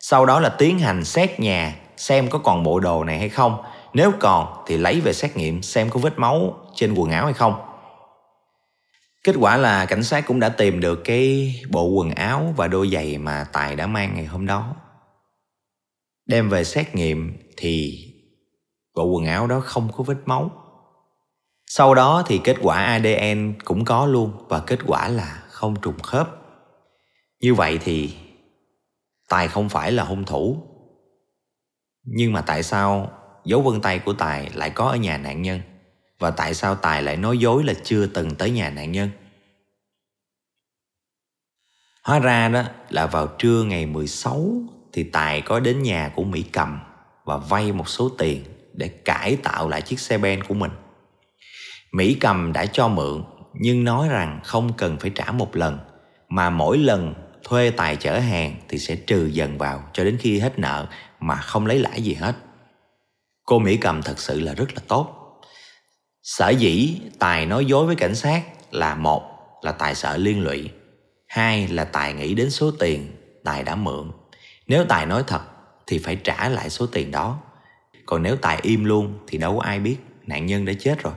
Sau đó là tiến hành xét nhà xem có còn bộ đồ này hay không. Nếu còn thì lấy về xét nghiệm xem có vết máu trên quần áo hay không. Kết quả là cảnh sát cũng đã tìm được cái bộ quần áo và đôi giày mà Tài đã mang ngày hôm đó. Đem về xét nghiệm thì bộ quần áo đó không có vết máu. Sau đó thì kết quả ADN cũng có luôn và kết quả là không trùng khớp. Như vậy thì Tài không phải là hung thủ. Nhưng mà tại sao dấu vân tay của Tài lại có ở nhà nạn nhân? Và tại sao Tài lại nói dối là chưa từng tới nhà nạn nhân? Hóa ra đó là vào trưa ngày 16 thì Tài có đến nhà của Mỹ Cầm và vay một số tiền để cải tạo lại chiếc xe ben của mình. Mỹ Cầm đã cho mượn nhưng nói rằng không cần phải trả một lần mà mỗi lần thuê tài chở hàng thì sẽ trừ dần vào cho đến khi hết nợ mà không lấy lãi gì hết. Cô Mỹ Cầm thật sự là rất là tốt. Sở dĩ Tài nói dối với cảnh sát là một là Tài sợ liên lụy, hai là Tài nghĩ đến số tiền Tài đã mượn. Nếu Tài nói thật thì phải trả lại số tiền đó. Còn nếu Tài im luôn thì đâu có ai biết, nạn nhân đã chết rồi.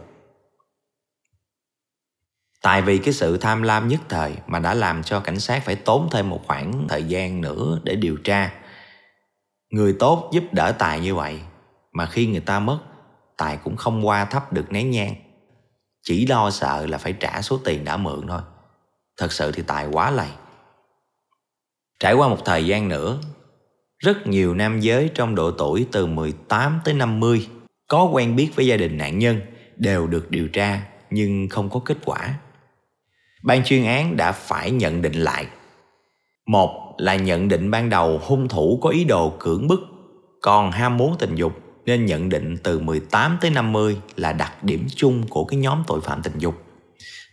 Tại vì cái sự tham lam nhất thời mà đã làm cho cảnh sát phải tốn thêm một khoảng thời gian nữa để điều tra. Người tốt giúp đỡ Tài như vậy mà khi người ta mất, Tài cũng không qua thắp được nén nhang. Chỉ lo sợ là phải trả số tiền đã mượn thôi. Thật sự thì Tài quá lầy. Trải qua một thời gian nữa rất nhiều nam giới trong độ tuổi từ 18 tới 50 có quen biết với gia đình nạn nhân đều được điều tra nhưng không có kết quả. Ban chuyên án đã phải nhận định lại. Một là nhận định ban đầu hung thủ có ý đồ cưỡng bức, còn ham muốn tình dục nên nhận định từ 18 tới 50 là đặc điểm chung của cái nhóm tội phạm tình dục.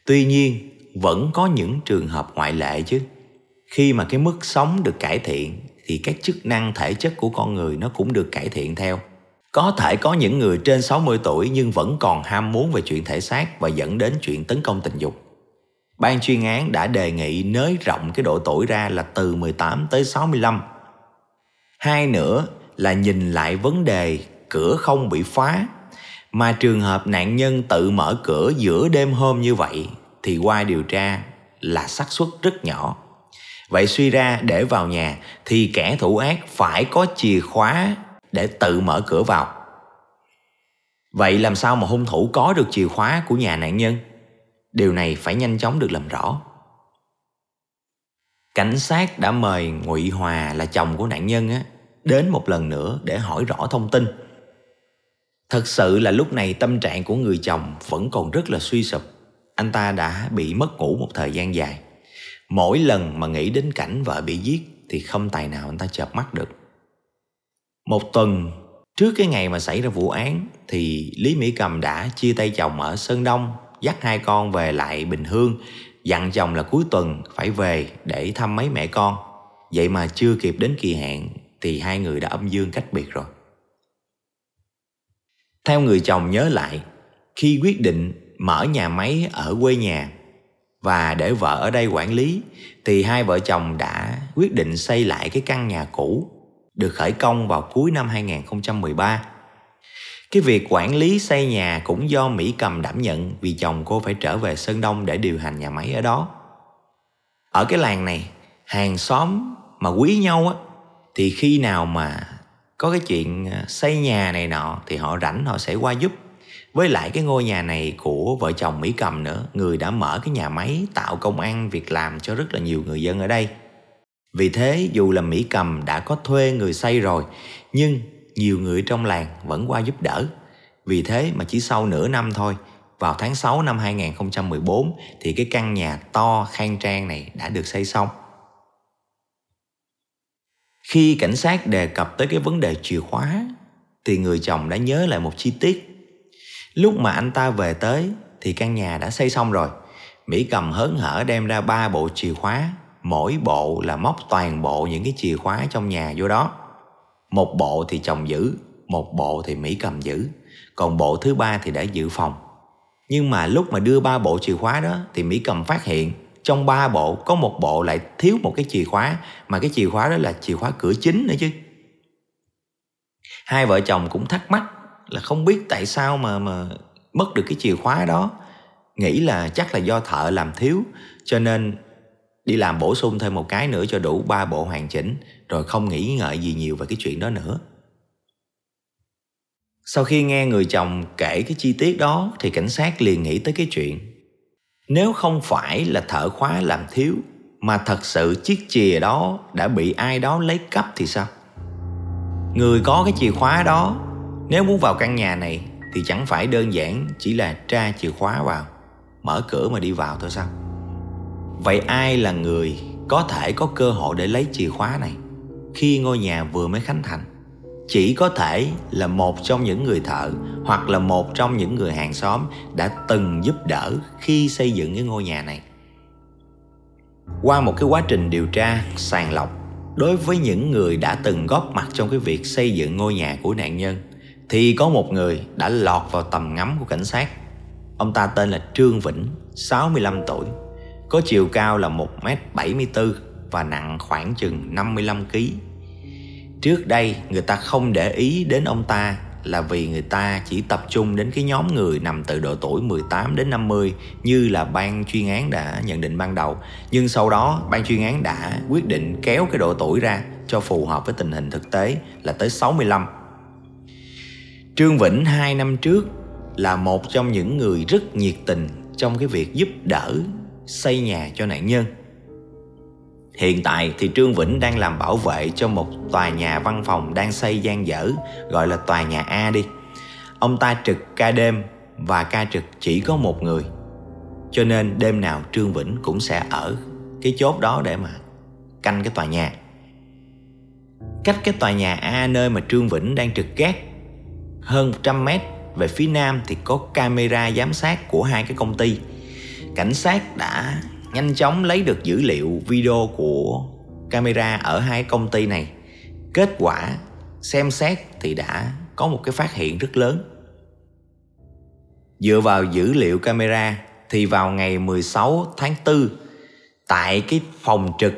Tuy nhiên, vẫn có những trường hợp ngoại lệ chứ. Khi mà cái mức sống được cải thiện thì các chức năng thể chất của con người nó cũng được cải thiện theo. Có thể có những người trên 60 tuổi nhưng vẫn còn ham muốn về chuyện thể xác và dẫn đến chuyện tấn công tình dục. Ban chuyên án đã đề nghị nới rộng cái độ tuổi ra là từ 18 tới 65. Hai nữa là nhìn lại vấn đề cửa không bị phá mà trường hợp nạn nhân tự mở cửa giữa đêm hôm như vậy thì qua điều tra là xác suất rất nhỏ. Vậy suy ra để vào nhà thì kẻ thủ ác phải có chìa khóa để tự mở cửa vào. Vậy làm sao mà hung thủ có được chìa khóa của nhà nạn nhân? Điều này phải nhanh chóng được làm rõ. Cảnh sát đã mời Ngụy Hòa là chồng của nạn nhân á, đến một lần nữa để hỏi rõ thông tin. Thật sự là lúc này tâm trạng của người chồng vẫn còn rất là suy sụp. Anh ta đã bị mất ngủ một thời gian dài. Mỗi lần mà nghĩ đến cảnh vợ bị giết thì không tài nào anh ta chợp mắt được. Một tuần trước cái ngày mà xảy ra vụ án thì Lý Mỹ Cầm đã chia tay chồng ở Sơn Đông, dắt hai con về lại Bình Hương, dặn chồng là cuối tuần phải về để thăm mấy mẹ con vậy mà chưa kịp đến kỳ hạn thì hai người đã âm dương cách biệt rồi theo người chồng nhớ lại, khi quyết định mở nhà máy ở quê nhà và để vợ ở đây quản lý thì hai vợ chồng đã quyết định xây lại cái căn nhà cũ được khởi công vào cuối năm 2013. Cái việc quản lý xây nhà cũng do Mỹ Cầm đảm nhận vì chồng cô phải trở về Sơn Đông để điều hành nhà máy ở đó. Ở cái làng này, hàng xóm mà quý nhau á thì khi nào mà có cái chuyện à, xây nhà này nọ thì họ rảnh họ sẽ qua giúp với lại cái ngôi nhà này của vợ chồng Mỹ Cầm nữa, Người đã mở cái nhà máy tạo công ăn việc làm cho rất là nhiều người dân ở đây. Vì thế, dù là Mỹ Cầm đã có thuê người xây rồi, Nhưng nhiều người trong làng vẫn qua giúp đỡ. Vì thế mà chỉ sau nửa năm thôi, Vào tháng 6 năm 2014 Thì cái căn nhà to, khang trang này đã được xây xong. Khi cảnh sát đề cập tới cái vấn đề chìa khóa, Thì người chồng đã nhớ lại một chi tiết. Lúc mà anh ta về tới thì căn nhà đã xây xong rồi. Mỹ cầm hớn hở đem ra ba bộ chìa khóa, mỗi bộ là móc toàn bộ những cái chìa khóa trong nhà vô đó. Một bộ thì chồng giữ, một bộ thì Mỹ cầm giữ, còn bộ thứ ba thì để dự phòng. Nhưng mà lúc mà đưa ba bộ chìa khóa đó thì Mỹ cầm phát hiện trong ba bộ có một bộ lại thiếu một cái chìa khóa mà cái chìa khóa đó là chìa khóa cửa chính nữa chứ. Hai vợ chồng cũng thắc mắc là không biết tại sao mà mà mất được cái chìa khóa đó. Nghĩ là chắc là do thợ làm thiếu, cho nên đi làm bổ sung thêm một cái nữa cho đủ ba bộ hoàn chỉnh, rồi không nghĩ ngợi gì nhiều về cái chuyện đó nữa. Sau khi nghe người chồng kể cái chi tiết đó thì cảnh sát liền nghĩ tới cái chuyện, nếu không phải là thợ khóa làm thiếu mà thật sự chiếc chìa đó đã bị ai đó lấy cắp thì sao? Người có cái chìa khóa đó nếu muốn vào căn nhà này thì chẳng phải đơn giản chỉ là tra chìa khóa vào, mở cửa mà đi vào thôi sao? Vậy ai là người có thể có cơ hội để lấy chìa khóa này khi ngôi nhà vừa mới khánh thành? Chỉ có thể là một trong những người thợ hoặc là một trong những người hàng xóm đã từng giúp đỡ khi xây dựng cái ngôi nhà này. Qua một cái quá trình điều tra, sàng lọc đối với những người đã từng góp mặt trong cái việc xây dựng ngôi nhà của nạn nhân thì có một người đã lọt vào tầm ngắm của cảnh sát. Ông ta tên là Trương Vĩnh, 65 tuổi, có chiều cao là 1m74 và nặng khoảng chừng 55kg. Trước đây người ta không để ý đến ông ta là vì người ta chỉ tập trung đến cái nhóm người nằm từ độ tuổi 18 đến 50 như là ban chuyên án đã nhận định ban đầu. Nhưng sau đó ban chuyên án đã quyết định kéo cái độ tuổi ra cho phù hợp với tình hình thực tế là tới 65 Trương Vĩnh hai năm trước là một trong những người rất nhiệt tình trong cái việc giúp đỡ xây nhà cho nạn nhân. Hiện tại thì Trương Vĩnh đang làm bảo vệ cho một tòa nhà văn phòng đang xây gian dở, gọi là tòa nhà A đi. Ông ta trực ca đêm và ca trực chỉ có một người. Cho nên đêm nào Trương Vĩnh cũng sẽ ở cái chốt đó để mà canh cái tòa nhà. Cách cái tòa nhà A nơi mà Trương Vĩnh đang trực gác hơn 100 mét. Về phía nam thì có camera giám sát của hai cái công ty. Cảnh sát đã nhanh chóng lấy được dữ liệu video của camera ở hai công ty này. Kết quả xem xét thì đã có một cái phát hiện rất lớn. Dựa vào dữ liệu camera thì vào ngày 16 tháng 4 tại cái phòng trực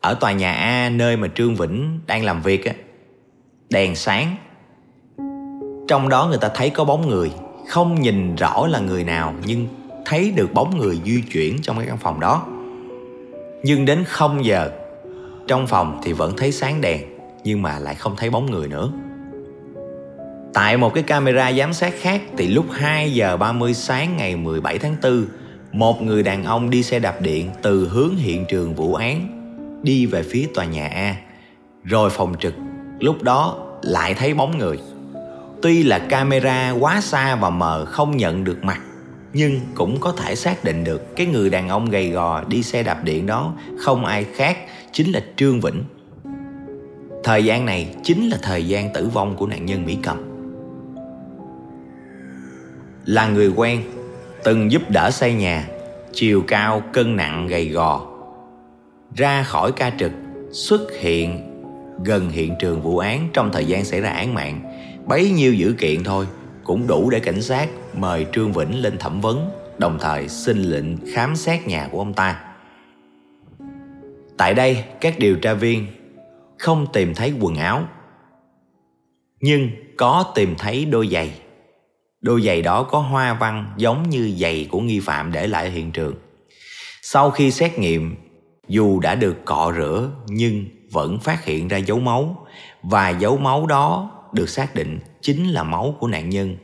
ở tòa nhà A nơi mà Trương Vĩnh đang làm việc á, đèn sáng trong đó người ta thấy có bóng người. Không nhìn rõ là người nào, nhưng thấy được bóng người di chuyển trong cái căn phòng đó. Nhưng đến 0 giờ, trong phòng thì vẫn thấy sáng đèn, nhưng mà lại không thấy bóng người nữa. Tại một cái camera giám sát khác thì lúc 2 giờ 30 sáng ngày 17 tháng 4 Một người đàn ông đi xe đạp điện từ hướng hiện trường vụ án Đi về phía tòa nhà A. Rồi phòng trực, lúc đó lại thấy bóng người. Tuy là camera quá xa và mờ không nhận được mặt Nhưng cũng có thể xác định được Cái người đàn ông gầy gò đi xe đạp điện đó Không ai khác chính là Trương Vĩnh. Thời gian này chính là thời gian tử vong của nạn nhân Mỹ Cầm. Là người quen Từng giúp đỡ xây nhà Chiều cao, cân nặng, gầy gò. Ra khỏi ca trực Xuất hiện gần hiện trường vụ án trong thời gian xảy ra án mạng bấy nhiêu dữ kiện thôi cũng đủ để cảnh sát mời Trương Vĩnh lên thẩm vấn đồng thời xin lệnh khám xét nhà của ông ta. Tại đây, các điều tra viên không tìm thấy quần áo nhưng có tìm thấy đôi giày. Đôi giày đó có hoa văn giống như giày của nghi phạm để lại hiện trường. Sau khi xét nghiệm, dù đã được cọ rửa nhưng vẫn phát hiện ra dấu máu và dấu máu đó được xác định chính là máu của nạn nhân,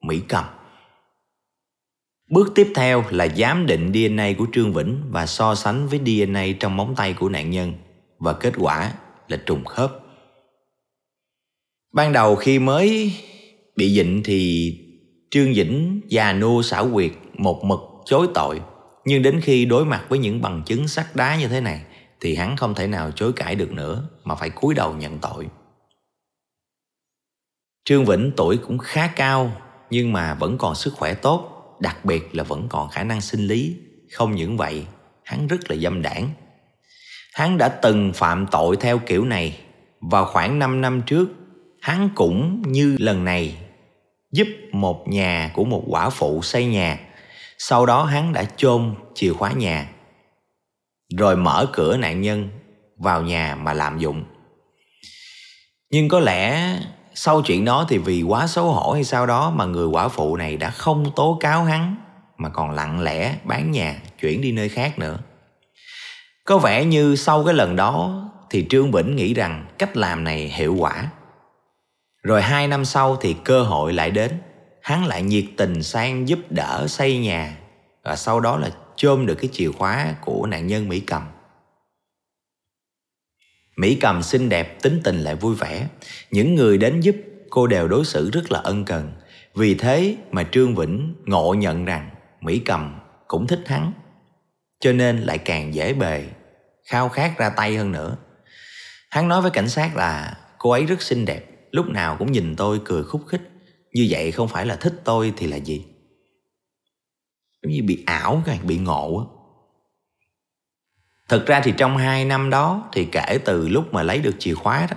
Mỹ Cầm. Bước tiếp theo là giám định DNA của Trương Vĩnh và so sánh với DNA trong móng tay của nạn nhân, và kết quả là trùng khớp. Ban đầu khi mới bị dịnh thì Trương Vĩnh già nua xảo quyệt, một mực chối tội nhưng đến khi đối mặt với những bằng chứng sắt đá như thế này thì hắn không thể nào chối cãi được nữa mà phải cúi đầu nhận tội. Trương Vĩnh tuổi cũng khá cao nhưng mà vẫn còn sức khỏe tốt, đặc biệt là vẫn còn khả năng sinh lý. Không những vậy, hắn rất là dâm đảng. Hắn đã từng phạm tội theo kiểu này vào khoảng 5 năm trước. Hắn cũng như lần này giúp một nhà của một quả phụ xây nhà. Sau đó hắn đã chôn chìa khóa nhà rồi mở cửa nạn nhân vào nhà mà lạm dụng. Nhưng có lẽ sau chuyện đó thì vì quá xấu hổ hay sao đó mà người quả phụ này đã không tố cáo hắn, mà còn lặng lẽ bán nhà, chuyển đi nơi khác nữa. Có vẻ như sau cái lần đó thì Trương bỉnh nghĩ rằng cách làm này hiệu quả. Rồi hai năm sau thì cơ hội lại đến. Hắn lại nhiệt tình sang giúp đỡ xây nhà, và sau đó là chôm được cái chìa khóa của nạn nhân Mỹ Cầm. Mỹ Cầm xinh đẹp, tính tình lại vui vẻ. Những người đến giúp cô đều đối xử rất là ân cần. Vì thế mà Trương Vĩnh ngộ nhận rằng Mỹ Cầm cũng thích hắn. Cho nên lại càng dễ bề, khao khát ra tay hơn nữa. Hắn nói với cảnh sát là cô ấy rất xinh đẹp, lúc nào cũng nhìn tôi cười khúc khích. Như vậy không phải là thích tôi thì là gì? giống như bị ảo các bị ngộ á thực ra thì trong hai năm đó thì kể từ lúc mà lấy được chìa khóa đó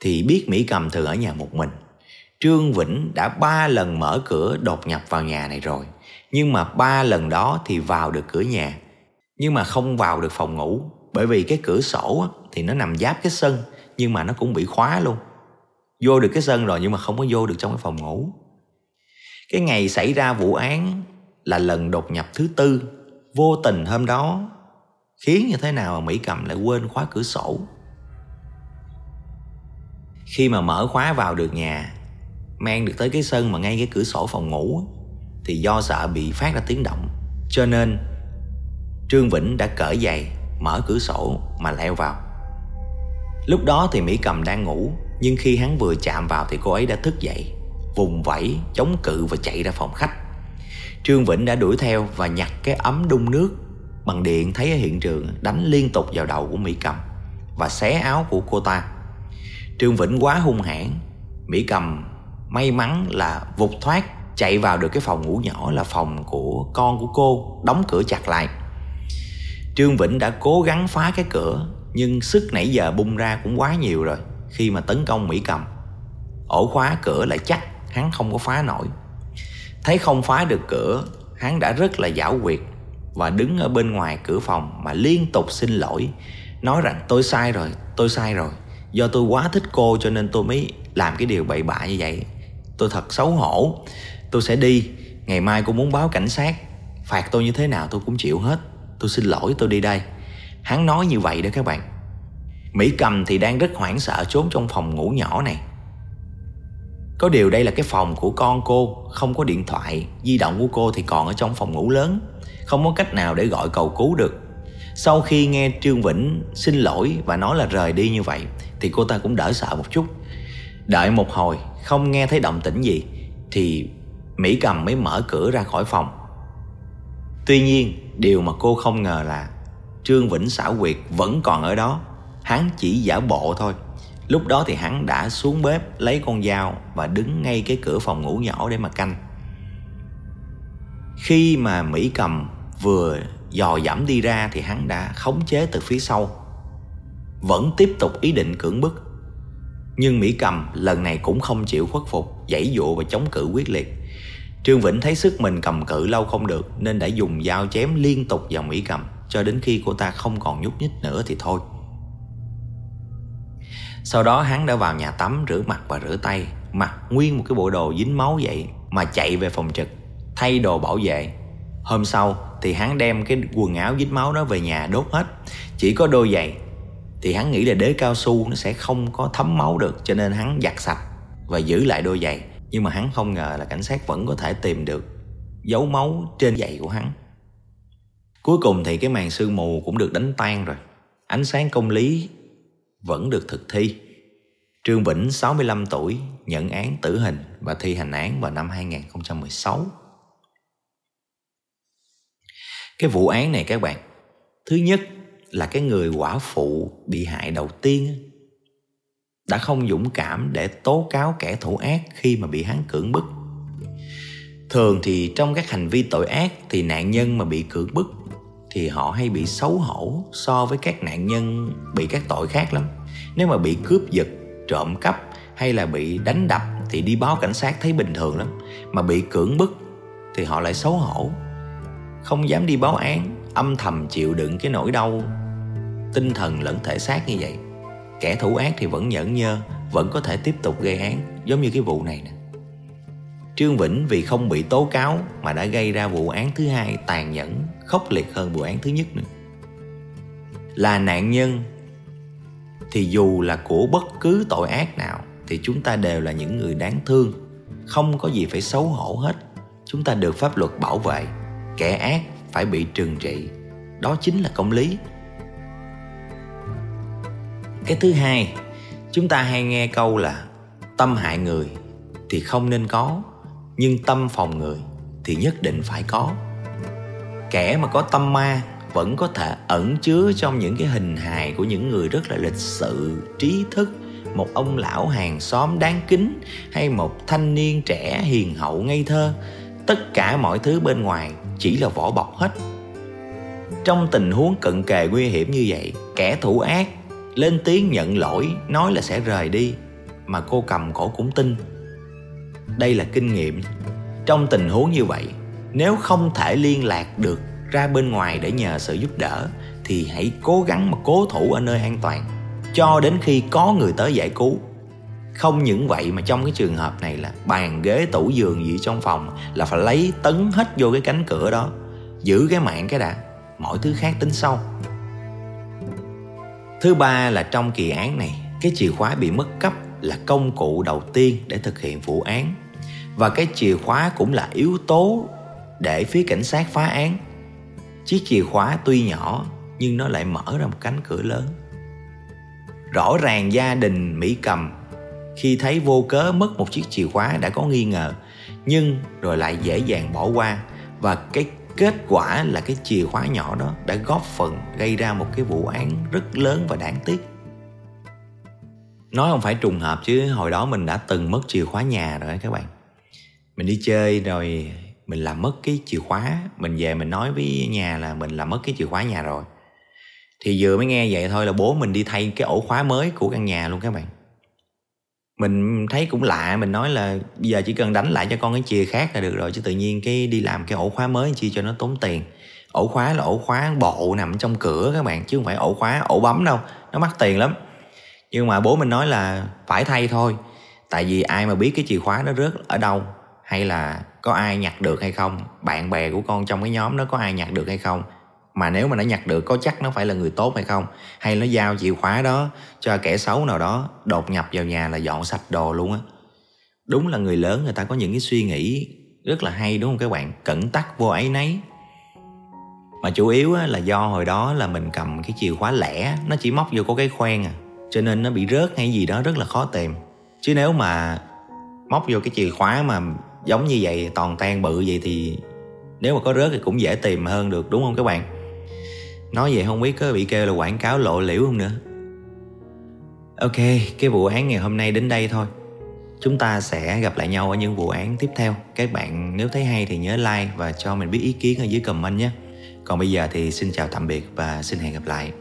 thì biết mỹ cầm thường ở nhà một mình. Trương vĩnh đã ba lần mở cửa đột nhập vào nhà này rồi. Nhưng mà ba lần đó thì vào được cửa nhà. Nhưng mà không vào được phòng ngủ bởi vì cái cửa sổ á, thì nó nằm giáp cái sân nhưng mà nó cũng bị khóa luôn. Vô được cái sân rồi nhưng mà không có vô được trong cái phòng ngủ. Cái ngày xảy ra vụ án là lần đột nhập thứ tư vô tình hôm đó khiến như thế nào mà mỹ cầm lại quên khóa cửa sổ? Khi mà mở khóa vào được nhà, mang được tới cái sân mà ngay cái cửa sổ phòng ngủ, thì do sợ bị phát ra tiếng động. Cho nên, trương vĩnh đã cởi giày, mở cửa sổ mà leo vào. Lúc đó thì mỹ cầm đang ngủ, nhưng khi hắn vừa chạm vào thì cô ấy đã thức dậy, vùng vẫy, chống cự và chạy ra phòng khách. Trương Vĩnh đã đuổi theo và nhặt cái ấm đun nước bằng điện thấy ở hiện trường đánh liên tục vào đầu của Mỹ Cầm và xé áo của cô ta. Trương Vĩnh quá hung hãn, Mỹ Cầm may mắn là vụt thoát chạy vào được cái phòng ngủ nhỏ là phòng của con của cô đóng cửa chặt lại. Trương vĩnh đã cố gắng phá cái cửa nhưng sức nãy giờ bung ra cũng quá nhiều rồi khi mà tấn công mỹ cầm. Ổ khóa cửa lại chắc hắn không có phá nổi. Thấy không phá được cửa hắn đã rất là giảo quyệt và đứng ở bên ngoài cửa phòng mà liên tục xin lỗi, nói rằng, tôi sai rồi, tôi sai rồi. Do tôi quá thích cô cho nên tôi mới làm cái điều bậy bạ như vậy. Tôi thật xấu hổ. Tôi sẽ đi. Ngày mai cô muốn báo cảnh sát. Phạt tôi như thế nào tôi cũng chịu hết. Tôi xin lỗi, tôi đi đây. Hắn nói như vậy đó các bạn. Mỹ cầm thì đang rất hoảng sợ trốn trong phòng ngủ nhỏ này. Có điều đây là cái phòng của con cô, không có điện thoại, di động của cô thì còn ở trong phòng ngủ lớn không có cách nào để gọi cầu cứu được. Sau khi nghe trương vĩnh xin lỗi và nói là rời đi như vậy, thì cô ta cũng đỡ sợ một chút. Đợi một hồi, không nghe thấy động tĩnh gì, thì mỹ cầm mới mở cửa ra khỏi phòng. Tuy nhiên, điều mà cô không ngờ là trương vĩnh xảo quyệt vẫn còn ở đó. Hắn chỉ giả bộ thôi. Lúc đó thì hắn đã xuống bếp lấy con dao và đứng ngay cái cửa phòng ngủ nhỏ để mà canh. Khi mà mỹ cầm vừa dò dẫm đi ra thì hắn đã khống chế từ phía sau. Vẫn tiếp tục ý định cưỡng bức. Nhưng mỹ cầm lần này cũng không chịu khuất phục giãy dụa và chống cự quyết liệt. Trương vĩnh thấy sức mình cầm cự lâu không được nên đã dùng dao chém liên tục vào mỹ cầm, cho đến khi cô ta không còn nhúc nhích nữa thì thôi. Sau đó hắn đã vào nhà tắm rửa mặt và rửa tay, mặc nguyên một cái bộ đồ dính máu vậy mà chạy về phòng trực, thay đồ bảo vệ. Hôm sau thì hắn đem cái quần áo dính máu đó về nhà đốt hết. Chỉ có đôi giày. Thì hắn nghĩ là đế cao su nó sẽ không có thấm máu được, cho nên hắn giặt sạch và giữ lại đôi giày. Nhưng mà hắn không ngờ là cảnh sát vẫn có thể tìm được dấu máu trên giày của hắn. Cuối cùng thì cái màn sương mù cũng được đánh tan rồi. Ánh sáng công lý vẫn được thực thi. Trương Vĩnh 65 tuổi, nhận án tử hình và thi hành án vào năm 2016 cái vụ án này các bạn, thứ nhất là cái người quả phụ bị hại đầu tiên đã không dũng cảm để tố cáo kẻ thủ ác khi mà bị hắn cưỡng bức. Thường thì trong các hành vi tội ác thì nạn nhân mà bị cưỡng bức thì họ hay bị xấu hổ so với các nạn nhân bị các tội khác lắm. Nếu mà bị cướp giật, trộm cắp hay là bị đánh đập thì đi báo cảnh sát thấy bình thường lắm. Mà bị cưỡng bức thì họ lại xấu hổ không dám đi báo án, âm thầm chịu đựng cái nỗi đau. Tinh thần lẫn thể xác như vậy, kẻ thủ ác thì vẫn nhẫn nhơ, vẫn có thể tiếp tục gây án, giống như cái vụ này nè. Trương vĩnh vì không bị tố cáo mà đã gây ra vụ án thứ hai tàn nhẫn, khốc liệt hơn vụ án thứ nhất nữa. Là nạn nhân, thì dù là của bất cứ tội ác nào, thì chúng ta đều là những người đáng thương. Không có gì phải xấu hổ hết, chúng ta được pháp luật bảo vệ kẻ ác phải bị trừng trị. Đó chính là công lý. Cái thứ hai, chúng ta hay nghe câu là tâm hại người thì không nên có, nhưng tâm phòng người thì nhất định phải có. Kẻ mà có tâm ma vẫn có thể ẩn chứa trong những cái hình hài của những người rất là lịch sự, trí thức, một ông lão hàng xóm đáng kính hay một thanh niên trẻ hiền hậu ngây thơ. Tất cả mọi thứ bên ngoài chỉ là vỏ bọc hết. Trong tình huống cận kề nguy hiểm như vậy, kẻ thủ ác lên tiếng nhận lỗi, nói là sẽ rời đi, mà cô cầm cổ cũng tin. Đây là kinh nghiệm. Trong tình huống như vậy, nếu không thể liên lạc được ra bên ngoài để nhờ sự giúp đỡ, thì hãy cố gắng mà cố thủ ở nơi an toàn, cho đến khi có người tới giải cứu không những vậy mà trong cái trường hợp này là bàn ghế tủ giường gì trong phòng là phải lấy tấn hết vô cái cánh cửa đó, giữ cái mạng cái đã, mọi thứ khác tính sau. Thứ ba là trong kỳ án này, cái chìa khóa bị mất cấp là công cụ đầu tiên để thực hiện vụ án. Và cái chìa khóa cũng là yếu tố để phía cảnh sát phá án. Chiếc chìa khóa tuy nhỏ nhưng nó lại mở ra một cánh cửa lớn. Rõ ràng gia đình mỹ cầm khi thấy vô cớ mất một chiếc chìa khóa đã có nghi ngờ, nhưng rồi lại dễ dàng bỏ qua. Và cái kết quả là cái chìa khóa nhỏ đó đã góp phần gây ra một cái vụ án rất lớn và đáng tiếc. Nói không phải trùng hợp chứ, hồi đó mình đã từng mất chìa khóa nhà rồi các bạn. Mình đi chơi rồi mình làm mất cái chìa khóa, mình về mình nói với nhà là mình làm mất cái chìa khóa nhà rồi. Thì vừa mới nghe vậy thôi là bố mình đi thay cái ổ khóa mới của căn nhà luôn các bạn mình thấy cũng lạ, mình nói là bây giờ chỉ cần đánh lại cho con cái chìa khác là được rồi, chứ tự nhiên cái đi làm cái ổ khóa mới chi cho nó tốn tiền. Ổ khóa là ổ khóa bộ nằm trong cửa các bạn, chứ không phải ổ khóa, ổ bấm đâu, nó mắc tiền lắm. Nhưng mà bố mình nói là phải thay thôi, tại vì ai mà biết cái chìa khóa nó rớt ở đâu, hay là có ai nhặt được hay không, bạn bè của con trong cái nhóm nó có ai nhặt được hay không mà nếu mà nó nhặt được có chắc nó phải là người tốt hay không? Hay nó giao chìa khóa đó cho kẻ xấu nào đó đột nhập vào nhà là dọn sạch đồ luôn á? Đúng là người lớn người ta có những cái suy nghĩ rất là hay đúng không các bạn? Cẩn tắc vô ấy nấy mà chủ yếu á, là do hồi đó là mình cầm cái chìa khóa lẻ nó chỉ móc vô có cái khoen à. Cho nên nó bị rớt hay gì đó rất là khó tìm. Chứ nếu mà móc vô cái chìa khóa mà giống như vậy toàn tan bự vậy thì nếu mà có rớt thì cũng dễ tìm hơn được đúng không các bạn? Nói vậy không biết có bị kêu là quảng cáo lộ liễu không nữa. Ok, cái vụ án ngày hôm nay đến đây thôi. Chúng ta sẽ gặp lại nhau ở những vụ án tiếp theo. Các bạn nếu thấy hay thì nhớ like và cho mình biết ý kiến ở dưới comment nhé. Còn bây giờ thì xin chào tạm biệt và xin hẹn gặp lại.